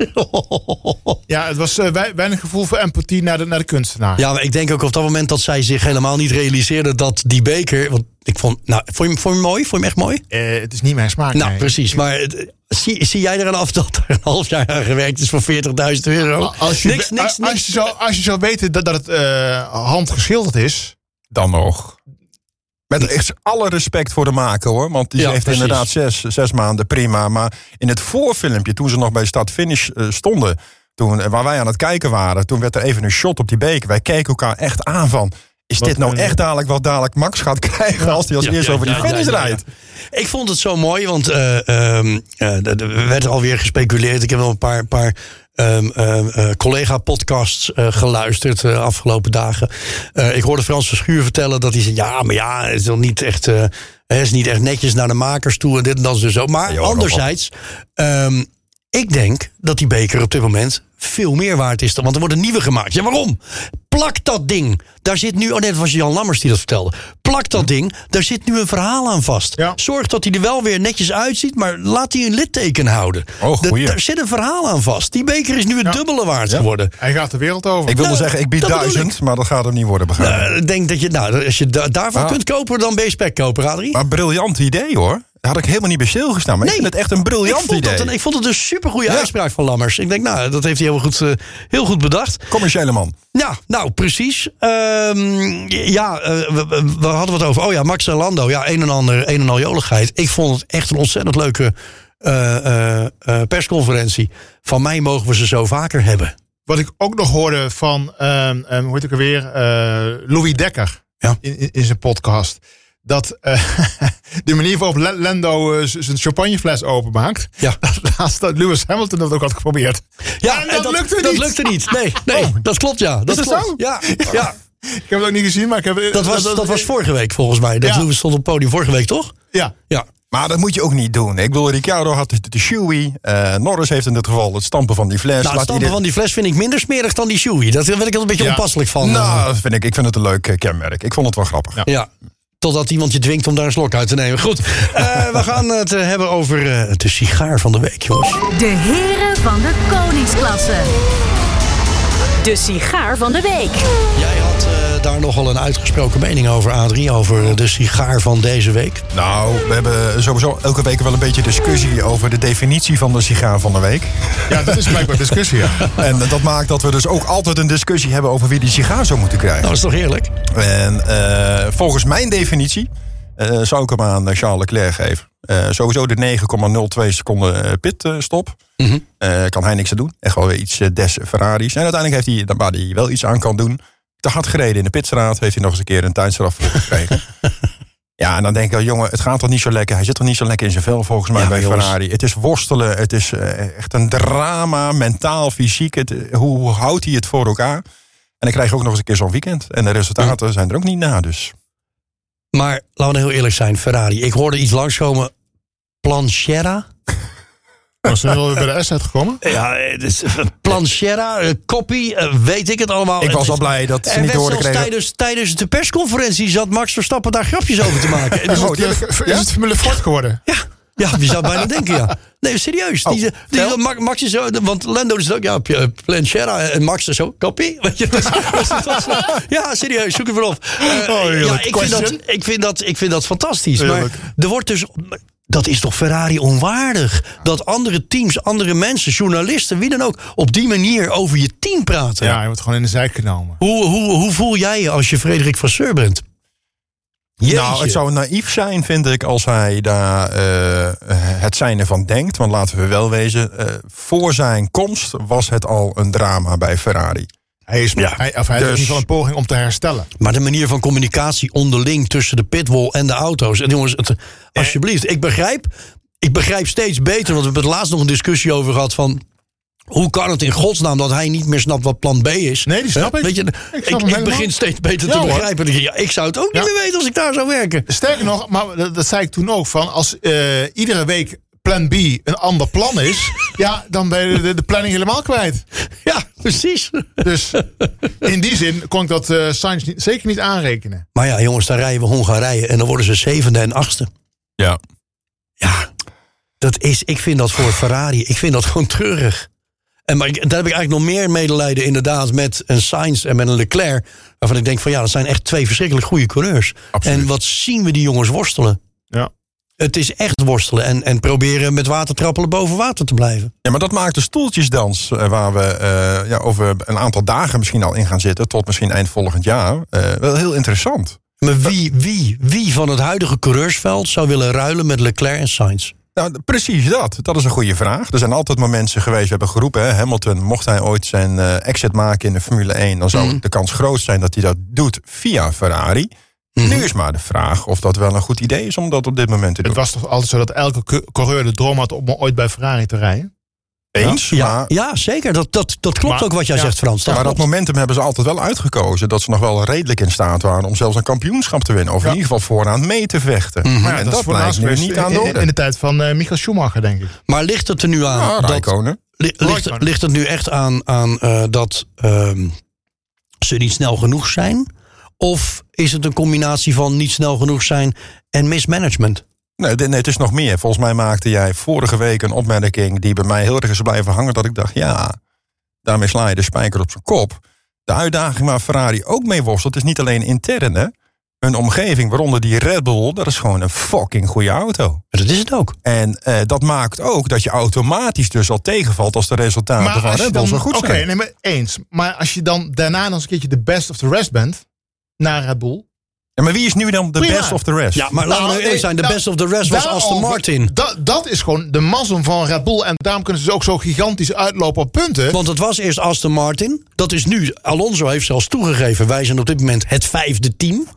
ja, het was eh, wei- weinig gevoel voor empathie naar de, naar de kunstenaar. maar ik denk ook op dat moment dat zij zich helemaal niet realiseerde... dat die beker... Want ik vond, nou, vond, je, hem- vond je hem mooi? Vond je hem echt mooi? Eh, het is niet mijn smaak. Nou, nee. precies. Maar zie, zie jij eraan af dat er een half jaar aan gewerkt is voor 40.000 euro? Als je, niks, be- niks, als, niks. je zou, als je zou weten dat, dat het eh, handgeschilderd is. Dan nog. Met echt alle respect voor de maker hoor. Want die Ja, heeft precies. inderdaad zes, zes maanden prima. Maar in het voorfilmpje, toen ze nog bij start-finish eh, stonden. Toen, eh, waar wij aan het kijken waren, toen werd er even een shot op die beker. Wij keken elkaar echt aan van. Is Wat dit nou echt dadelijk wat dadelijk Max gaat krijgen als hij als Ja, eerst ja, over die ja, finish rijdt? Ik vond het zo mooi, want eh, ehm, eh, er er werd alweer gespeculeerd. Ik heb wel een paar, paar ehm, ehm, eh, collega-podcasts geluisterd de afgelopen dagen. Ik hoorde Frans Verschuur vertellen dat hij zei... ja, maar ja, het is nog niet echt, het is niet echt netjes naar de makers toe... en dit en dat en zo. Maar anderzijds, ik denk dat die beker op dit moment veel meer waard is. Want er worden nieuwe gemaakt. Ja, waarom? Plak dat ding. Daar zit nu, oh nee, dat was Jan Lammers die dat vertelde. Plak dat ding, daar zit nu een verhaal aan vast. Ja. Zorg dat hij er wel weer netjes uitziet, maar laat hij een litteken houden. Oh, Dat- goeie. Daar zit een verhaal aan vast. Die beker is nu het dubbele waard geworden. Hij gaat de wereld over. Ik wilde Nou, zeggen, ik bied duizend, maar dat gaat hem niet worden begrepen. Eh, ik denk dat je, nou, als je da- daarvan Ah. kunt kopen, dan ben je spek kopen, Adrie. Maar briljant idee hoor. Daar had ik helemaal niet bij stilgestaan. Maar Nee. ik vind het echt een ik briljant vond, idee. dat ik vond het een supergoeie Ja. uitspraak van Lammers. Ik denk, nou, dat heeft hij heel goed, eh, heel goed bedacht. Commerciële man. Ja, nou, precies. Ehm, ja, eh, we, hadden wat over. Oh ja, Max en Lando. Ja, een en ander, een en al joligheid. Ik vond het echt een ontzettend leuke eh, eh, eh, persconferentie. Van mij mogen we ze zo vaker hebben. Wat ik ook nog hoorde van, ehm, ehm, hoe heet ik alweer, eh Louis Dekker Ja. in, in, in zijn podcast. Dat eh, de manier waarop Lando eh, zijn champagnefles openmaakt. Ja. Dat laatst dat Lewis Hamilton dat ook had geprobeerd. Ja, En dat lukte dat niet. lukte niet. Nee, nee Oh. dat klopt ja. Dat Is dat klopt. zo? Ja, ja. Ik heb het ook niet gezien, maar ik heb... Dat, was, dat was vorige week volgens mij. Dat Ja. Lewis stond op het podium vorige week, toch? Ja, Ja. Maar dat moet je ook niet doen. Ik bedoel, Ricciardo had de, de shoey. eh, Norris heeft in dit geval het stampen van die fles. Nou, het Laat stampen ieder- van die fles vind ik minder smerig dan die shoey. Dat wil ik er een beetje Ja. onpasselijk van. Nou, dat vind ik, ik vind het een leuk kenmerk. Ik vond het wel grappig. Ja. Ja. Totdat iemand je dwingt om daar een slok uit te nemen. Goed, eh, we gaan het eh, hebben over eh, de sigaar van de week, jongens. De heren van de koningsklasse. De sigaar van de week. Jij had daar nogal een uitgesproken mening over, Adrie, over de sigaar van deze week. Nou, we hebben sowieso elke week wel een beetje discussie over de definitie van de sigaar van de week. ja, dat is blijkbaar discussie. Ja. En dat maakt dat we dus ook altijd een discussie hebben over wie die sigaar zou moeten krijgen. Nou, dat is toch heerlijk? En eh, volgens mijn definitie eh, zou ik hem aan eh, Charles Leclerc geven. Eh, sowieso de 9,02 seconden pitstop. Mhm. Eh, kan hij niks aan doen. Echt wel weer iets des Ferraris. En uiteindelijk heeft hij, waar hij wel iets aan kan doen... te hard gereden in de pitstraat. Heeft hij nog eens een keer een voor gekregen. ja, en dan denk ik, wel, jongen, het gaat toch niet zo lekker. Hij zit toch niet zo lekker in zijn vel volgens mij Ja, bij. Ferrari. Het is worstelen. Het is eh, echt een drama, mentaal, fysiek. Het, hoe, hoe houdt hij het voor elkaar? En dan krijg je ook nog eens een keer zo'n weekend. En de resultaten zijn er ook niet na, dus... Maar laten we heel eerlijk zijn, Ferrari. Ik hoorde iets langskomen. Planchera? Was er wel bij de S uitgekomen? Ja, Planchera, copy, eh, weet ik het allemaal. Ik was al blij dat ze Er niet zelfs kregen. tijdens, tijdens de persconferentie zat Max Verstappen daar grapjes over te maken. Is Dus- het, eh, is Ja? het Formule Ford geworden? ja, Ja, je zou bijna denken, ja. Nee, serieus. Die, die, Max, is zo, want Lando is ook, ja, Planchera en Max is zo, kopie. Weet je, dat dat dat ja, serieus, zoek het maar op. Eh, Oh, ja, ik vind, dat, ik, vind dat, ik vind dat fantastisch. Maar er wordt dus, dat is toch Ferrari onwaardig? Dat andere teams, andere mensen, journalisten, wie dan ook, op die manier over je team praten. Ja, hij wordt gewoon in de zijk genomen. Hoe, hoe, hoe voel jij je als je Frederik Vasseur bent? Jeetje. Nou, het zou naïef zijn, vind ik, als hij daar eh, het zijn ervan denkt. Want laten we wel wezen, eh, voor zijn komst was het al een drama bij Ferrari. Hij, is, Ja, hij, of hij heeft in dus- ieder geval een poging om te herstellen. Maar de manier van communicatie onderling tussen de pitwall en de auto's. En jongens, het, alsjeblieft, ik begrijp, ik begrijp steeds beter, want we hebben het laatst nog een discussie over gehad van. Hoe kan het in godsnaam dat hij niet meer snapt wat plan B is? Nee, die snap ik. Weet je, Ik ik, helemaal. begin steeds beter te begrijpen. Ja, ik zou het ook niet meer weten als ik daar zou werken. Sterker nog, maar dat, dat zei ik toen ook, van als eh, iedere week plan B een ander plan is, ja, dan ben je de, de planning helemaal kwijt. Ja, precies. Dus in die zin kon ik dat eh Sainz niet, zeker niet aanrekenen. Maar ja, jongens, dan rijden we Hongarije en dan worden ze zevende en achtste. Ja. Ja, dat is, ik vind dat voor Ferrari, ik vind dat gewoon treurig. En maar ik- daar heb ik eigenlijk nog meer medelijden inderdaad met een Sainz en met een Leclerc. Waarvan ik denk van ja, dat zijn echt twee verschrikkelijk goede coureurs. Absoluut. En wat zien we die jongens worstelen. Ja. Het is echt worstelen en, en proberen met water trappelen boven water te blijven. Ja, maar dat maakt de stoeltjesdans, eh, waar we eh, ja, over een aantal dagen misschien al in gaan zitten, tot misschien eind volgend jaar, eh, wel heel interessant. Maar wie, wie, wie van het huidige coureursveld zou willen ruilen met Leclerc en Sainz? Nou, precies dat. Dat is een goede vraag. Er zijn altijd maar mensen geweest, we hebben geroepen, hè, Hamilton, mocht hij ooit zijn exit maken in de Formule 1, dan zou de kans groot zijn dat hij dat doet via Ferrari. Nu is maar de vraag of dat wel een goed idee is om dat op dit moment te doen. Het was toch altijd zo dat elke co- coureur de droom had om ooit bij Ferrari te rijden? Eens, Ja, maar, ja zeker. Dat, dat, dat klopt Maar- ook wat jij ja. zegt, Frans. Dat maar dat momentum hebben ze altijd wel uitgekozen. Dat ze nog wel redelijk in staat waren om zelfs een kampioenschap te winnen. Of Ja. in ieder geval vooraan mee te vechten. Mhm. Maar ja, en dat, dat, blijkt nu niet aan de in, orde. in de tijd van eh Michael Schumacher, denk ik. Maar ligt het er nu aan dat. Li- ligt, ligt het nu echt aan, aan eh, dat ehm, ze niet snel genoeg zijn? Of is het een combinatie van niet snel genoeg zijn en mismanagement? Nee, het is nog meer. Volgens mij maakte jij vorige week een opmerking die bij mij heel erg is blijven hangen. Dat ik dacht, ja, daarmee sla je de spijker op zijn kop. De uitdaging waar Ferrari ook mee worstelt is niet alleen intern. Hè? Hun omgeving, waaronder die Red Bull, dat is gewoon een fucking goede auto. Dat is het ook. En eh, dat maakt ook dat je automatisch dus al tegenvalt als de resultaten van Red Bull dan, zo goed Oké, zijn. nee, maar eens. Maar als je dan daarna nog eens een keertje de best of the rest bent, naar Red Bull. Ja, maar wie is nu dan de Prima. best of the rest? Ja, maar laten we Nou, eerlijk zijn. De nou, best of the rest was Aston Martin. Dat, dat is gewoon de mazzel van Red Bull. En daarom kunnen ze dus ook zo gigantisch uitlopen op punten. Want het was eerst Aston Martin. Dat is nu, Alonso heeft zelfs toegegeven... wij zijn op dit moment het vijfde team.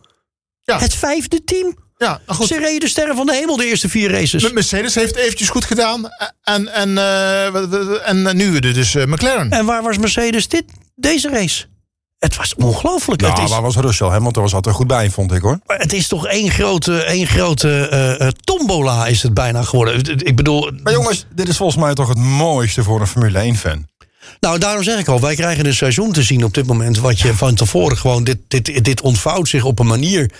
ja, Het vijfde team. ja, nou goed. Ze reden de sterren van de hemel de eerste vier races. Mercedes heeft eventjes goed gedaan. En, en, eh, wat- en nu dus eh, McLaren. En waar was Mercedes dit, deze race? Het was ongelooflijk. Nou, is, waar was Russell? Hamilton was altijd er goed bij, vond ik hoor. maar het is toch één grote, één grote eh, eh, tombola is het bijna geworden. Ik bedoel, Maar jongens, dit is volgens mij toch het mooiste voor een Formule 1-fan. nou daarom zeg ik al, wij krijgen een seizoen te zien op dit moment... wat je van tevoren gewoon, dit, dit, dit ontvouwt zich op een manier...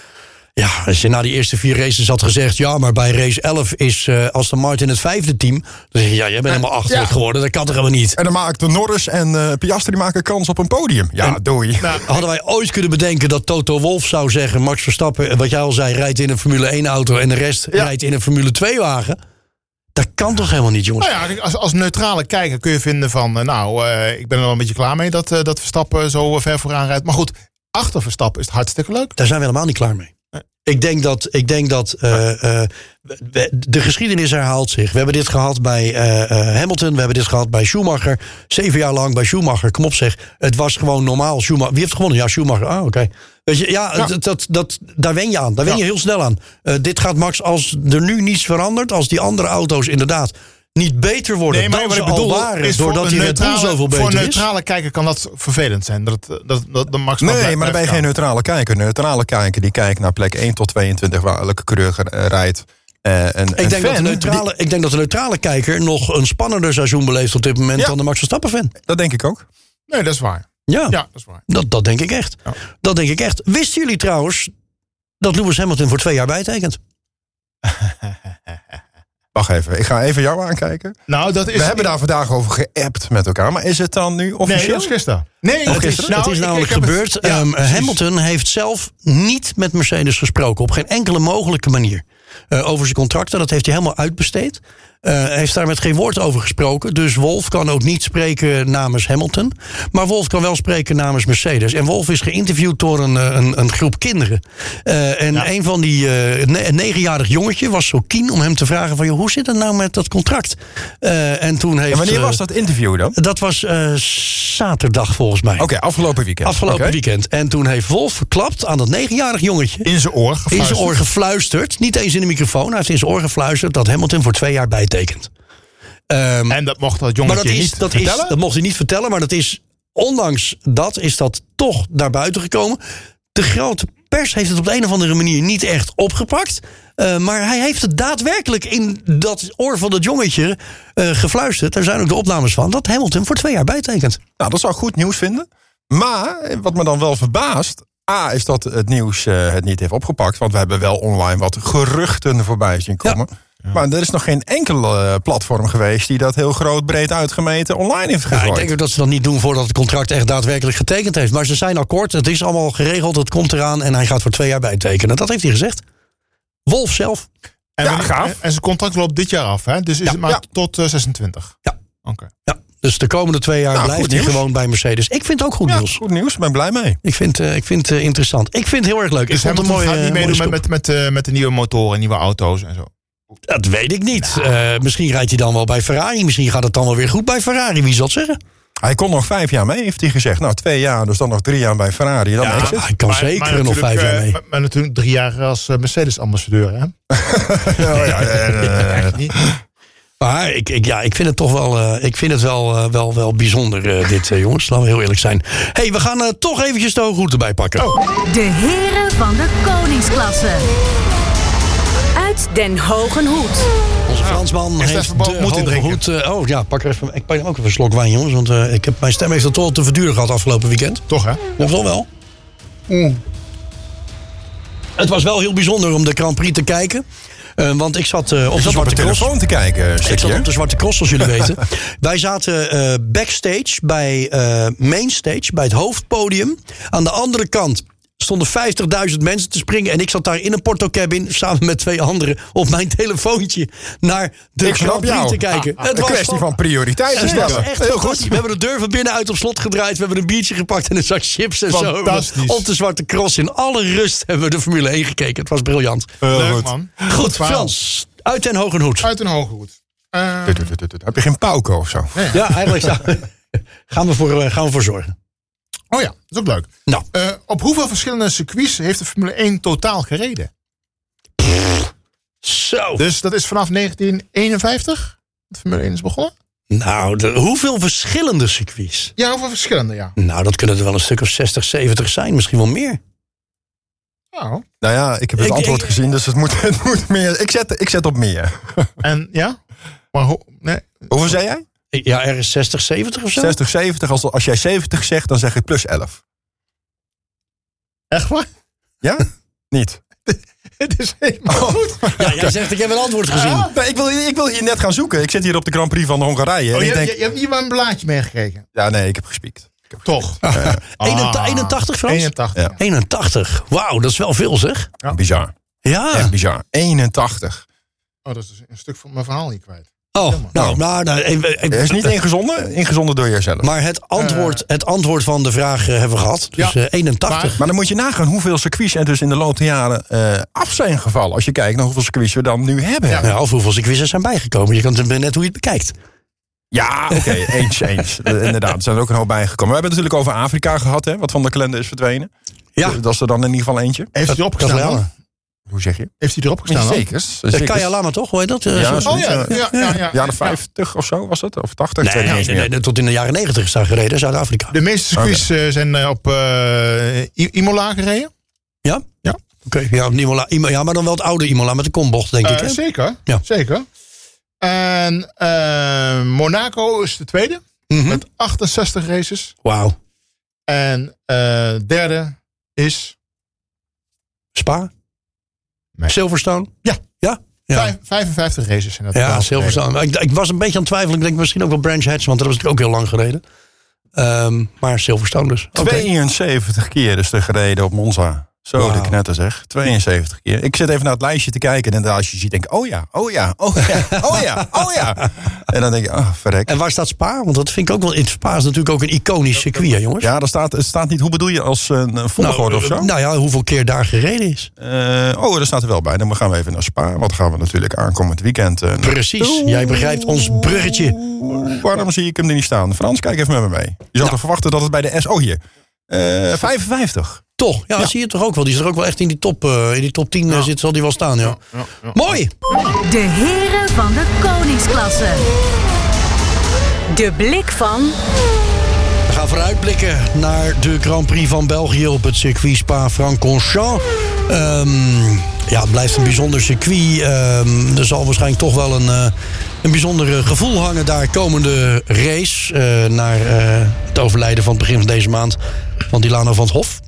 Ja, als je na die eerste vier races had gezegd... ja, maar bij race 11 is eh Aston Martin het vijfde team... dan zeg je, ja, jij bent helemaal achterlijk ja. geworden. Dat kan toch helemaal niet? En dan maakten Norris en eh Piastri maken kans op een podium. Ja, doei. Nou, Hadden wij ooit kunnen bedenken dat Toto Wolf zou zeggen... Max Verstappen, wat jij al zei, rijdt in een Formule 1-auto... en de rest Ja. rijdt in een Formule 2-wagen? Dat kan toch helemaal niet, jongens? Nou ja, als, als neutrale kijker kun je vinden van... eh, nou, eh, ik ben er wel een beetje klaar mee dat, eh, dat Verstappen zo ver vooraan rijdt. Maar goed, achter Verstappen is het hartstikke leuk. Daar zijn we helemaal niet klaar mee. Ik denk dat, ik denk dat eh, eh, de geschiedenis herhaalt zich. We hebben dit gehad bij eh, Hamilton, we hebben dit gehad bij Schumacher. Zeven jaar lang bij Schumacher. Kom op zeg, het was gewoon normaal. Schumacher, wie heeft gewonnen? Ja, Schumacher. Ah, oké. Weet je, ja, Ja. Dat, dat, dat, daar wen je aan. Daar wen Ja. je heel snel aan. Dit gaat Max, als er nu niets verandert, als die andere auto's inderdaad niet beter worden Nee, maar dan wat ze ik bedoel al waren, is voor doordat een die Red Bull neutrale, zoveel voor een beter is. neutrale kijker kan dat vervelend zijn. Dat, dat, dat, dat Max Nee, maar dan ben je geen neutrale kijker. Neutrale kijker die kijkt naar plek 1 tot 22 waar elke coureur eh, rijdt. Eh, een, een Ik denk, dat de neutrale, ik denk dat de neutrale kijker nog een spannender seizoen beleeft op dit moment Ja. dan de Max Verstappen fan. dat denk ik ook. Nee, dat is waar. Ja, Ja, dat is waar. Dat, dat denk ik echt. Ja. Dat denk ik echt. Wisten jullie trouwens dat Lewis Hamilton voor twee jaar bijtekent? Wacht even, ik ga even jou aankijken. Nou, dat is... We hebben daar vandaag over geappt met elkaar. Maar is het dan nu Nee, officieel? dat is gisteren. Nee, Het is, nou, het is namelijk het- gebeurd. ja, Ehm. Hamilton heeft zelf niet met Mercedes gesproken. Op geen enkele mogelijke manier. Eh, over zijn contracten. Dat heeft hij helemaal uitbesteed. Hij heeft daar met geen woord over gesproken. Dus Wolf kan ook niet spreken namens Hamilton. Maar Wolf kan wel spreken namens Mercedes. En Wolf is geïnterviewd door een, eh, een, een groep kinderen. Eh, en een van die, ne- een negenjarig jongetje was zo keen om hem te vragen: van, joh, hoe zit het nou met dat contract? En toen heeft. En wanneer was dat interview dan? Dat was zaterdag volgens mij. Oké, afgelopen weekend. Afgelopen weekend. En toen heeft Wolf verklapt aan dat negenjarig jongetje. In zijn oor In gefluisterd. zijn oor gefluisterd. Niet eens in de microfoon. Hij heeft in zijn oor gefluisterd dat Hamilton voor twee jaar bijtekent. Ehm, En dat mocht dat maar jongetje dat, is, niet dat, is, vertellen? dat mocht hij niet vertellen. Maar dat is, ondanks dat, is dat toch naar buiten gekomen. De grote pers heeft het op de een of andere manier niet echt opgepakt. Eh, maar hij heeft het daadwerkelijk in dat oor van dat jongetje eh, gefluisterd. Daar zijn ook de opnames van. Dat Hamilton voor twee jaar bijtekent. Nou, dat zou ik goed nieuws vinden. Maar wat me dan wel verbaast. A, is dat het nieuws eh, het niet heeft opgepakt. Want we hebben wel online wat geruchten voorbij zien komen. Maar er is nog geen enkel eh, platform geweest die dat heel groot, breed uitgemeten online heeft Ja, gegooid. ik denk ook dat ze dat niet doen voordat het contract echt daadwerkelijk getekend heeft. Maar ze zijn akkoord, het is allemaal geregeld, het komt eraan en hij gaat voor twee jaar bijtekenen. Dat heeft hij gezegd. Wolf zelf. En, Ja, gaaf. en zijn contract loopt dit jaar af, hè? Dus is Ja, het maar ja. tot eh, 26. Ja. Oké. Ja, dus de komende twee jaar Nou, blijft hij gewoon bij Mercedes. Ik vind het ook goed ja, nieuws. goed nieuws, ik ben blij mee. Ik vind, eh, ik vind het eh, interessant. Ik vind het heel erg leuk. Dus ik vond het Hamilton een mooie, gaat niet meedoen met, met, met, eh, met de nieuwe motoren en nieuwe auto's en zo. Dat weet ik niet. Eh, misschien rijdt hij dan wel bij Ferrari. Misschien gaat het dan wel weer goed bij Ferrari. Wie zal het zeggen? Hij kon nog vijf jaar mee, heeft hij gezegd. Nou, twee jaar, dus dan nog drie jaar bij Ferrari. Dan Ja, hij kan zeker nog vijf jaar natuurlijk, mee. eh, Maar, maar natuurlijk drie jaar als eh, Mercedes-ambassadeur, hè? Ja, ja, ja, ja. Niet? Maar ik, ik, ja, ik vind het toch wel, eh, ik vind het wel, eh, wel, wel bijzonder, eh, dit, eh, jongens. Laten we heel eerlijk zijn. hey, we gaan eh, toch eventjes de hoge erbij pakken. De heren van de koningsklasse. Uit Den Hogen Hoed. Onze Fransman Is het heeft even de hoge drinken? hoed. eh, oh ja, pak er even, ik pak ook even een slok wijn, jongens. Want eh, ik heb, mijn stem heeft het toch al te verduren gehad afgelopen weekend. Toch, hè? Dat wel wel. Het was wel heel bijzonder om de Grand Prix te kijken. Eh, want ik zat eh, op Ik de zat op Zwarte de Cross. telefoon te kijken, Ik zat op de Zwarte Cross, zoals jullie weten. Wij zaten eh, backstage bij eh Mainstage, bij het hoofdpodium. Aan de andere kant stonden 50.000 mensen te springen. En ik zat daar in een portocabin samen met twee anderen op mijn telefoontje naar de Ik snap Grand Prix jou. te kijken. Ah, een kwestie van prioriteiten Het was echt Heel goed. We hebben de deur van binnenuit op slot gedraaid. We hebben een biertje gepakt en een zak chips en zo. Op de Zwarte Cross. In alle rust hebben we de Formule 1 gekeken. Het was briljant. Heel Leuk, goed. man. Goed. Frans. Uit Den Hogen Hoed. Uit een hoge hoed. Eh. Heb je geen pauko of zo? Ja, eigenlijk gaan, we voor, eh, gaan we voor zorgen. Oh ja, dat is ook leuk. Nou, Eh, op hoeveel verschillende circuits heeft de Formule 1 totaal gereden? zo. Dus dat is vanaf 1951 dat Formule 1 is begonnen? Nou, de, hoeveel verschillende circuits? Ja, hoeveel verschillende, ja. Nou, dat kunnen er wel een stuk of 60, 70 zijn. Misschien wel meer. Nou, Nou ja, ik heb het Ik- antwoord ik- gezien, dus het moet, het moet meer. Ik zet, ik zet op meer. en ja? Maar ho- nee. Hoeveel zei jij? Ja, ergens 60, 70 of zo? 60, 70. Als, als jij 70 zegt, dan zeg ik plus 11. Echt waar? Ja? Niet. Het is helemaal goed. Ja, jij zegt, ik heb een antwoord gezien. Ah. Nee, ik, wil, ik wil hier net gaan zoeken. Ik zit hier op de Grand Prix van Hongarije. en Oh, je, ik denk, je, je hebt niet maar een blaadje meegekeken. ja, nee, ik heb gespiekt. Ik heb Toch? 81, 81 Frans? 81. Ja. 81. Wauw, dat is wel veel zeg. Ja. Bizar. Ja. Echt bizar. 81. Oh, dat is een stuk van mijn verhaal niet kwijt. Oh, nou, nou, nou even- Hij is niet ingezonden. Ingezonden door jezelf. Maar, Maar het antwoord, het antwoord van de vraag eh, hebben we gehad. Dus Ja. eh, 81. dan moet je nagaan hoeveel circuits er dus in de loop der jaren eh, af zijn gevallen. Als je kijkt naar hoeveel circuits we dan nu hebben. Ja. Ja, Ja, of hoeveel circuits er zijn bijgekomen. Je kan het net hoe je het bekijkt. oké. eens, eens. Eh, Inderdaad, er zijn er ook een hoop bijgekomen. We hebben het natuurlijk over Afrika gehad, hè, wat van de kalender is verdwenen. Ja. Dat is er dan in ieder geval eentje. Heeft hij erop Dat? Hoe zeg je? Heeft hij erop gestaan dan? Zeker. Kaya Lama toch, hoe heet dat? Eh, Ja, Oh ja, ja, ja. ja, ja. Jaren 50 of zo was het? Of 80? Ik weet Nee, nee, niet nee, tot in de jaren 90 is daar gereden, Zuid-Afrika. De meeste circuits eh, zijn eh, op eh, Imola gereden. Ja? Ja. Oké, ja, Imola, Imo- ja, maar dan wel het oude Imola met de kombocht, denk ik. Eh, Hè? zeker. Ja. zeker. En eh, Monaco is de tweede. Mhm. Met 68 races. Wauw. En eh, derde is... Spa? Nee. Silverstone? Ja. Ja? Ja. Vijf- 55 races zijn dat. Ja, Silverstone. Ik, ik was een beetje aan het twijfelen. Ik denk misschien ook wel Branch Hatch, want dat was natuurlijk ook heel lang geleden. Ehm, maar Silverstone dus. Oké. 72 keer is er gereden op Monza. Zo, de knetter zeg. 72 keer. Ik zit even naar het lijstje te kijken. En dan als je ziet, denk ik, oh ja, oh ja, oh ja, oh ja, oh ja. En dan denk ik, oh, verrek. En waar staat Spa? Want dat vind ik ook wel... in Spa is natuurlijk ook een iconisch circuit, hè, jongens. Ja, er staat, er staat niet, hoe bedoel je, als een, een volgorde of zo? Nou ja, hoeveel keer daar gereden is. Eh, oh, er staat er wel bij. Dan gaan we even naar Spa. Want dan gaan we natuurlijk aankomend weekend. eh, Precies. Jij begrijpt ons bruggetje. Waarom zie ik hem er niet staan? Frans, kijk even met me mee. Je zou toch verwachten dat het bij de S... Oh, hier. Eh 55. Toch? Ja, zie je toch ook wel. Die is er ook wel echt in die top, eh, in die top 10 eh, zit, zal die wel staan, ja. Mooi! De heren van de koningsklasse. De blik van We gaan vooruitblikken naar de Grand Prix van België op het circuit Spa-Francorchamps. Ehm ja, het blijft een bijzonder circuit. Ehm, er zal waarschijnlijk toch wel een, eh, een bijzonder eh, gevoel hangen daar komende race. eh, naar eh, het overlijden van het begin van deze maand van Dilano van het Hof.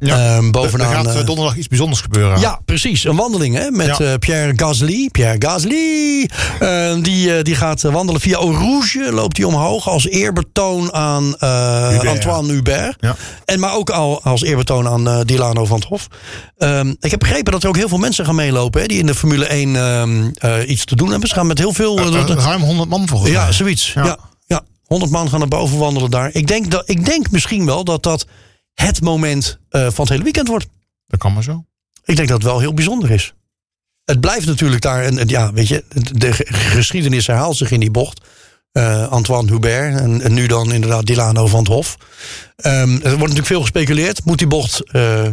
Ja. Ehm, Er bovenaan, gaat eh, eh, donderdag iets bijzonders gebeuren. Ja, precies. Een wandeling hè, met Ja. eh, Pierre Gasly. Pierre Gasly. Die, die gaat wandelen via Eau Rouge. Loopt hij omhoog als eerbetoon aan Hubert, Antoine Hubert. Ja. En maar ook al als eerbetoon aan Dilano van het Hof. Ehm, ik heb begrepen dat er ook heel veel mensen gaan meelopen. Hè, die in de Formule 1 ehm, eh, iets te doen hebben. Ze gaan met heel veel... ruim 100 man volgens mij. ja, zoiets. Ja. Ja. Ja, 100 man gaan naar boven wandelen daar. Ik denk, dat, ik denk misschien wel dat dat het moment eh, van het hele weekend wordt. Dat kan maar zo. Ik denk dat het wel heel bijzonder is. Het blijft natuurlijk daar, en ja, weet je, de ge- geschiedenis herhaalt zich in die bocht. Eh, Antoine Hubert en, en nu dan inderdaad Dilano van het Hof. Ehm, er wordt natuurlijk veel gespeculeerd. Moet die bocht eh,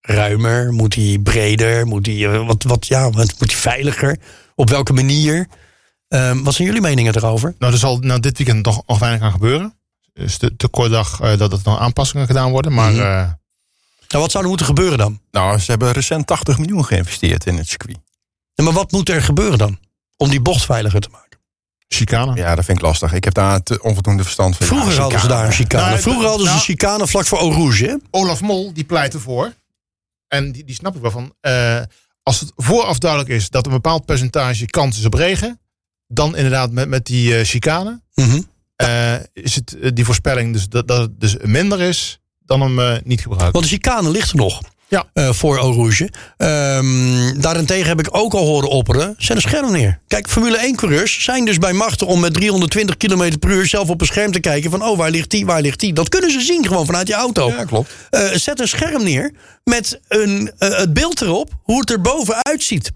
ruimer? Moet die breder? Moet die, wat, wat, ja, wat, moet die veiliger? Op welke manier? Ehm, wat zijn jullie meningen erover? Nou, er zal nou, dit weekend nog, nog weinig aan gebeuren. Het is te, te kort dag eh, dat er nog aanpassingen gedaan worden. Maar Mhm. eh, Nou, wat zou er moeten gebeuren dan? Nou, ze hebben recent 80 miljoen geïnvesteerd in het circuit. Ja, maar wat moet er gebeuren dan? Om die bocht veiliger te maken. chicane. Ja, dat vind ik lastig. Ik heb daar te onvoldoende verstand van. Vroeger Ja, hadden ze daar een chicane. Nou, Vroeger hadden ze nou- een chicane vlak voor Eau Rouge. Hè? Olaf Mol, die pleit ervoor. En die, die snap ik wel van. eh, als het vooraf duidelijk is dat een bepaald percentage kans is op regen. Dan inderdaad met, met die eh, chicane. Mhm. eh, is het eh, die voorspelling dus dat, dat het dus minder is dan hem eh, niet gebruiken. Want de chicane ligt er nog. Ja. eh, voor Eau Rouge. Ehm, daarentegen heb ik ook al horen opperen. Zet een scherm neer. Kijk, Formule 1-coureurs zijn dus bij machten om met 320 km per uur zelf op een scherm te kijken. van oh, waar ligt die, waar ligt die. Dat kunnen ze zien gewoon vanuit je auto. Ja, klopt. Eh, zet een scherm neer met een, eh, het beeld erop hoe het er bovenuit ziet.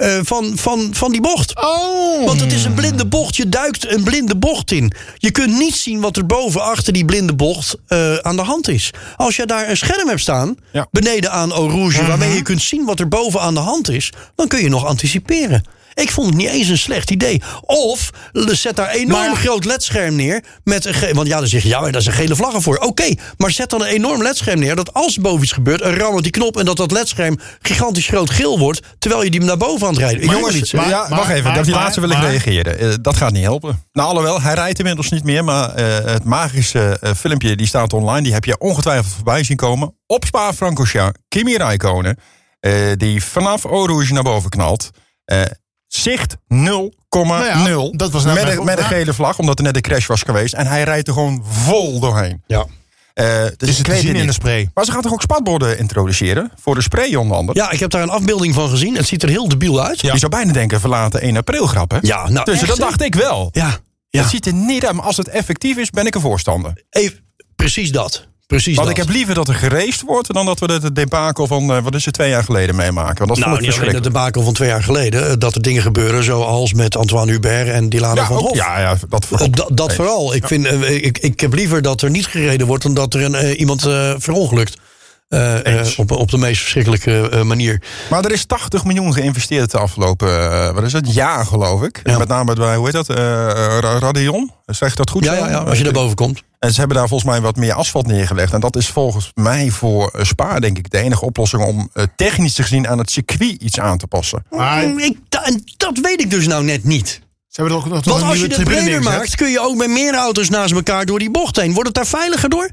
Eh, van, van, van die bocht. Oh! Want het is een blinde bocht. Je duikt een blinde bocht in. Je kunt niet zien wat er boven achter die blinde bocht eh, aan de hand is. Als je daar een scherm hebt staan, Ja. beneden aan Eau Rouge, waarmee je kunt zien wat er boven aan de hand is, dan kun je nog anticiperen. Ik vond het niet eens een slecht idee. Of zet daar een enorm Maar- groot ledscherm neer. Met een ge- want ja, dan zeg je, ja, maar daar zijn gele vlaggen voor. Oké, maar zet dan een enorm ledscherm neer. Dat als er boven iets gebeurt, een ram op die knop... en dat dat ledscherm gigantisch groot geel wordt... terwijl je die naar boven aan het rijden. Iets, hè? maar- ja, wacht even. maar- die maar- laatste wil ik maar- reageren. Eh, dat gaat niet helpen. Nou, alhoewel, hij rijdt inmiddels niet meer. Maar eh, het magische eh, filmpje, die staat online. Die heb je ongetwijfeld voorbij zien komen. Op Spa-Francorchamps, Kimi Räikkönen. eh, die vanaf Eau Rouge naar boven knalt. Eh, zicht 0,0. Nou ja, dat was nou met, een, met een gele vlag, omdat er net een crash was geweest. En hij rijdt er gewoon vol doorheen. Ja. Eh, dus is ik het het in de spray. Maar ze gaan toch ook spatborden introduceren? Voor de spray onder andere? Ja, ik heb daar een afbeelding van gezien. Het ziet er heel debiel uit. Je zou bijna denken, verlaten 1 april grap, hè? Ja, nou, Dus echt, dat dacht ik wel. Ja, ja. Het ziet er niet uit, maar als het effectief is, ben ik een voorstander. Even, precies dat. Precies Want dat. ik heb liever dat er geraced wordt... dan dat we het debakel van, eh, wat is het, twee jaar geleden meemaken. Want dat nou, vond ik niet alleen verschrikkelijk. debakel van twee jaar geleden. eh, Dat er dingen gebeuren zoals met Antoine Hubert en Dilano Ja, van Hof. ja, ja, dat vooral. Eh, dat dat vooral. Ik, vind, ik, ik heb liever dat er niet gereden wordt... dan dat er een, iemand verongelukt. Eh, eh, op, op de meest verschrikkelijke eh, manier. Maar er is 80 miljoen geïnvesteerd de afgelopen, eh, wat is het, jaar geloof ik. Ja. Met name bij, hoe heet dat, eh Ra- Radion? Zeg dat goed Ja, zo? ja, ja, als je daar boven komt. En ze hebben daar volgens mij wat meer asfalt neergelegd. En dat is volgens mij voor eh, Spa, denk ik, de enige oplossing... om eh, technisch gezien aan het circuit iets aan te passen. Maar Mm, Ik, da- en dat weet ik dus nou net niet. ze hebben er ook nog Want een als je nieuwe het tribune breder maakt... kun je ook met meer auto's naast elkaar door die bocht heen. Wordt het daar veiliger door?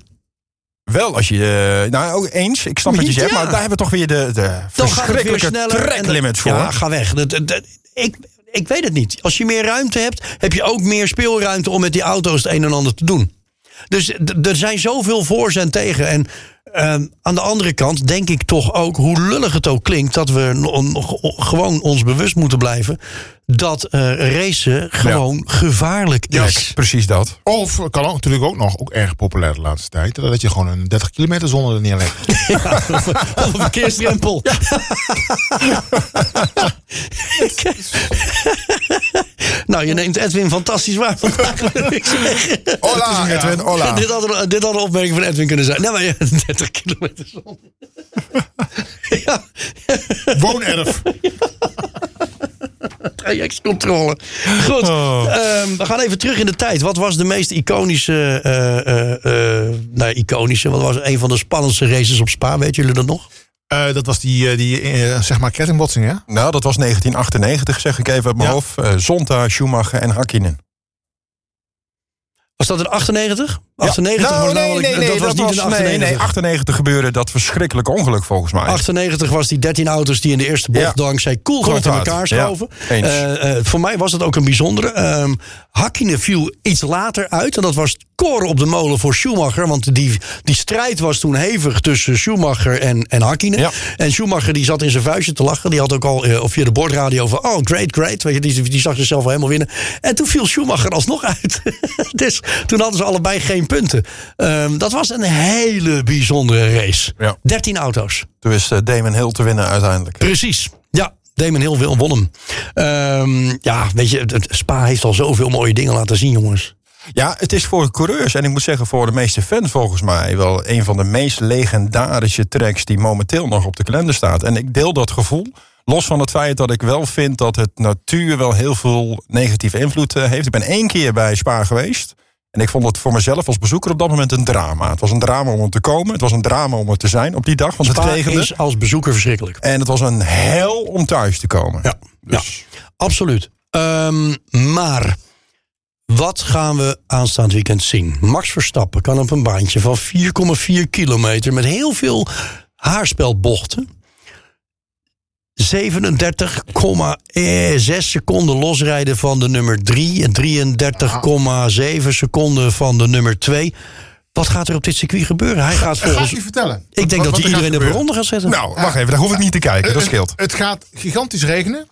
Wel als je... eh, nou, ook eens. Ik snap wat je zegt. Ja. Maar daar hebben we toch weer de, de verschrikkelijke tracklimits voor. Ja, ga weg. Dat, dat- dat- ik, ik weet het niet. Als je meer ruimte hebt, heb je ook meer speelruimte om met die auto's het een en ander te doen. Dus er zijn zoveel voor's en tegen. En ehm, aan de andere kant denk ik toch ook, hoe lullig het ook klinkt, dat we nog gewoon ons bewust moeten blijven dat eh racen gewoon gevaarlijk is. Precies dat. Of kan ook natuurlijk ook nog ook erg populair de laatste tijd. Dat je gewoon een 30 kilometer zone er neerlegt. Of een verkeersdrempel. nou, je neemt Edwin fantastisch waar vandaag. Hola, Edwin, hola. Dit, had een, dit had een opmerking van Edwin kunnen zijn. Nee, maar ja, 30 kilometer zon. ja, Woonerf. trajectcontrole. Goed, ehm, we gaan even terug in de tijd. Wat was de meest iconische, eh, eh, eh, nou, iconische, wat was een van de spannendste races op Spa? Weten jullie dat nog? Eh, dat was die, die zeg maar kettingbotsing, hè? Nou, dat was 1998, zeg ik even uit mijn Ja. hoofd. Eh, Zonta, Schumacher en Hakkinen. Was dat in 98? 98 Nou, was nee, namelijk, nee, nee, dat was niet in nee, 98. nee, 98 gebeurde dat verschrikkelijke ongeluk volgens mij. 98 was die 13 auto's die in de eerste bocht Ja. dankzij in Koolgaard, elkaar schoven. ja, eens. Eh, eh, voor mij was dat ook een bijzondere. Ehm Hakkinen viel iets later uit. En dat was koren op de molen voor Schumacher. Want die, die strijd was toen hevig tussen Schumacher en, en Hakkinen. En Schumacher die zat in zijn vuistje te lachen. Die had ook al of via de bordradio van... Oh, great, great. Weet je, die, die zag zichzelf wel helemaal winnen. En toen viel Schumacher alsnog uit. dus toen hadden ze allebei geen punten. Ehm, dat was een hele bijzondere race. Ja. 13 auto's. Toen is eh, Damon Hill te winnen uiteindelijk. Precies. Ja, Damon Hill wil- won hem. Ehm, ja, weet je, het- Spa heeft al zoveel mooie dingen laten zien, jongens. Ja, het is voor coureurs en ik moet zeggen voor de meeste fans volgens mij wel een van de meest legendarische tracks die momenteel nog op de kalender staat. En ik deel dat gevoel. Los van het feit dat ik wel vind dat het natuur wel heel veel negatieve invloed eh, heeft. Ik ben één keer bij Spa geweest. En ik vond het voor mezelf als bezoeker op dat moment een drama. Het was een drama om er te komen. Het was een drama om er te zijn op die dag, want het regende. is als bezoeker verschrikkelijk. En het was een hel om thuis te komen. Ja, Dus Absoluut. Ehm, maar wat gaan we aanstaand weekend zien? Max Verstappen kan op een baantje van 4,4 kilometer met heel veel haarspelbochten 37,6 seconden losrijden van de nummer 3 en 33,7 seconden van de nummer 2. Wat gaat er op dit circuit gebeuren? Hij gaat Ga ik volgens. je vertellen. Ik denk Wat- dat hij er iedereen de ronde gaat zetten. Nou, wacht even, daar hoef ik niet te kijken. Dat Het- scheelt. Het, gaat gigantisch regenen.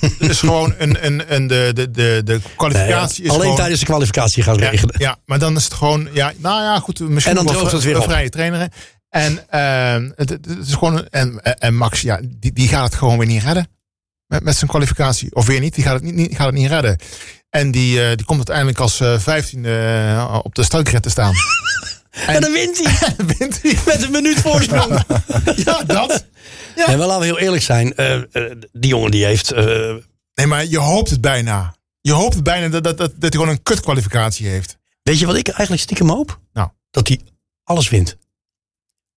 Het is gewoon een, een, een de, de, de, de kwalificatie is Alleen gewoon, tijdens de kwalificatie gaat het regenen. ja, maar dan is het gewoon, ja, nou ja, goed, misschien En dan droogt het weer op. vrije traineren. En ehm, het, is gewoon, en, en Max, ja, die, die gaat het gewoon weer niet redden. Met, met zijn kwalificatie. Of weer niet, die gaat het niet, niet, gaat het niet redden. En die, eh, die komt uiteindelijk als eh, vijftiende eh, op de startgrid te staan. En dan wint hij. Wint hij. Met een minuut voorsprong. Ja, dat. Ja. En wel laten we heel eerlijk zijn. die jongen die heeft... eh, Nee, maar je hoopt het bijna. Je hoopt het bijna dat, dat, dat, dat hij gewoon een kutkwalificatie heeft. weet je wat ik eigenlijk stiekem hoop? Nou. Dat hij alles wint.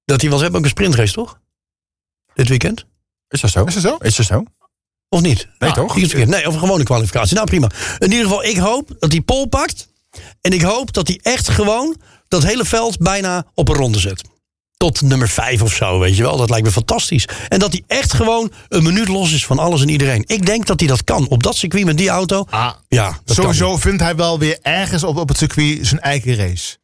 Dat hij... We hebben ook een sprintrace, toch? Dit weekend? Is dat zo? Is dat zo? Is dat zo? Of niet? Nee, Ah, toch? Nee, of een gewone kwalificatie. Nou, prima. In ieder geval, ik hoop dat hij pol pakt. En ik hoop dat hij echt gewoon dat hele veld bijna op een ronde zet. Tot nummer vijf of zo, weet je wel. Dat lijkt me fantastisch. En dat hij echt gewoon een minuut los is van alles en iedereen. Ik denk dat hij dat kan. Op dat circuit met die auto. Ah, Ja, dat kan sowieso vindt hij wel weer ergens op, op het circuit zijn eigen race.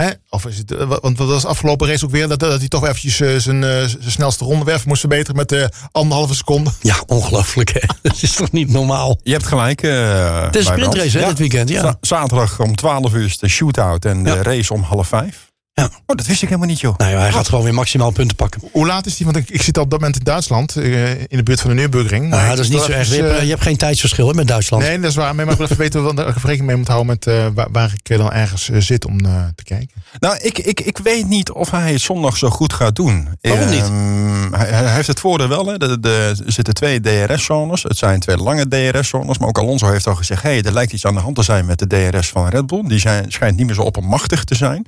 Hè? Of is het, eh, want dat was afgelopen race ook weer dat, dat hij toch eventjes eh, zijn, eh, zijn snelste rondewerf moest verbeteren met de anderhalve seconde. Ja, ongelooflijk hè. Dat is toch niet normaal? Je hebt gelijk. eh Het is een sprintrace hè, dit weekend. Ja. Zaterdag om 12 uur is de shootout en de Ja. race om half vijf. Ja. Oh, dat wist ik helemaal niet, joh. Nou ja, hij gaat gewoon weer maximaal punten pakken. Hoe laat is die? Want ik, ik zit op dat moment in Duitsland, eh, in de buurt van de Nürburgring. Nou, Maar dat is niet zo erg. Je eventjes, hebt, eh, je hebt geen tijdsverschil hè, met Duitsland. Nee, dat is waar. Maar ik wil even weten wat ik rekening mee moet houden met eh, waar, waar ik dan ergens zit om eh, te kijken. Nou, ik, ik, ik weet niet of hij het zondag zo goed gaat doen. Waarom niet? Ehm, hij, hij heeft het voordeel wel. Hè. De, de, er zitten twee DRS-zones. Het zijn twee lange DRS-zones. Maar ook Alonso heeft al gezegd... Hey, er lijkt iets aan de hand te zijn met de DRS van Red Bull. Die zijn, schijnt niet meer zo oppermachtig te zijn.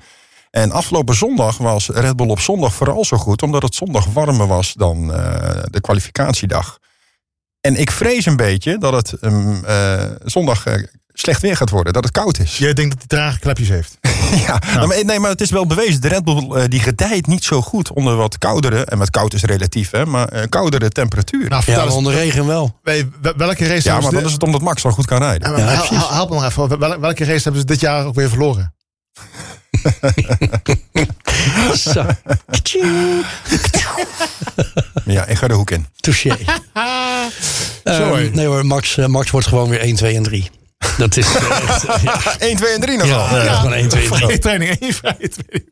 En afgelopen zondag was Red Bull op zondag vooral zo goed... omdat het zondag warmer was dan eh, de kwalificatiedag. En ik vrees een beetje dat het ehm, eh, zondag... eh, slecht weer gaat worden. Dat het koud is. Jij denkt dat hij trage klepjes heeft. Ja, Maar, nee, maar het is wel bewezen. De Red Bull die gedijt niet zo goed onder wat koudere... en wat koud is relatief, hè, maar koudere temperaturen. Nou, Ja, eens, onder regen wel. welke race ja, maar dan is het omdat Max al goed kan rijden. Ja, maar Ja, help me maar even. Wel- Welke race hebben ze dit jaar ook weer verloren? Zo. Ja, ik ga de hoek in. Touché. Sorry. Ehm, nee hoor, Max, eh, Max wordt gewoon weer 1, 2 en 3. Dat is eh, echt, ja, 1, 2 en 3 nog ja, wel. ja, gewoon 1, 2 en 3. Vrije training, één vrije training.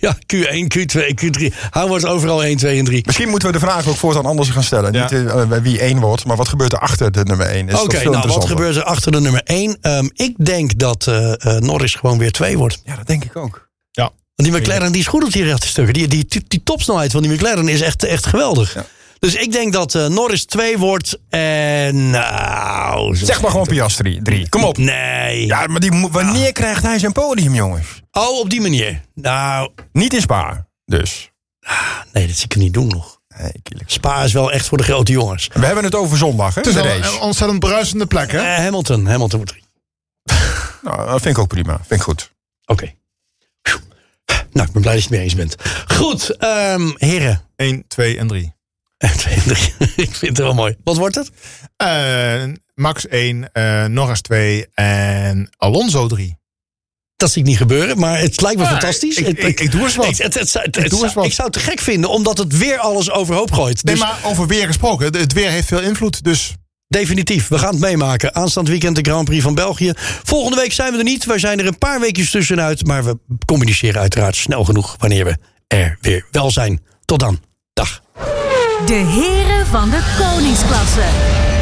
Ja, Q1, Q2, Q3. Hij wordt overal 1, 2 en 3. Misschien moeten we de vraag ook voortaan anders gaan stellen. Ja. Niet eh, wie één wordt, maar wat gebeurt er achter de nummer 1? Oké, nou wat gebeurt er achter de nummer 1? ik denk dat eh, eh, Norris gewoon weer 2 wordt. Ja, dat denk ik ook. Ja. Want die McLaren die is goed op die rechte stukken. Die, die, die, die topsnelheid van die McLaren is echt, echt geweldig. Ja. Dus ik denk dat eh, Norris 2 wordt. En nou... Zeg maar gewoon Piastri, 3. Kom op. Nee. Ja, maar die, moet- wanneer krijgt hij zijn podium, jongens? Oh, op die manier. Nou, Niet in Spa, dus. nee, dat zie ik hem niet doen nog. Nee. Spa is wel echt voor de grote jongens. We hebben het over zondag, hè? Het is de wel race. een ontzettend bruisende plek, hè? Eh, Hamilton, Hamilton wordt 3. Nou, dat vind ik ook prima. Vind ik goed. Oké. Nou, ik ben blij dat je het mee eens bent. Goed, ehm heren. 1, 2 en 3. 1, 2, 3. ik vind het wel mooi. Wat wordt het? Eh, Max 1, eh Norris 2 en Alonso 3. Dat zie ik niet gebeuren, maar het lijkt me Ja, fantastisch. ik- ik- ik doe eens wat. Ik, het, doe eens wat. ik zou het te gek vinden, omdat het weer alles overhoop gooit. Nee, Dus maar over weer gesproken. Het- Het weer heeft veel invloed, dus... definitief, we gaan het meemaken. Aanstaand weekend de Grand Prix van België. Volgende week zijn we er niet. Wij zijn er een paar weekjes tussenuit. Maar we communiceren uiteraard snel genoeg wanneer we er weer wel zijn. Tot dan. Dag. De heren van de koningsklasse.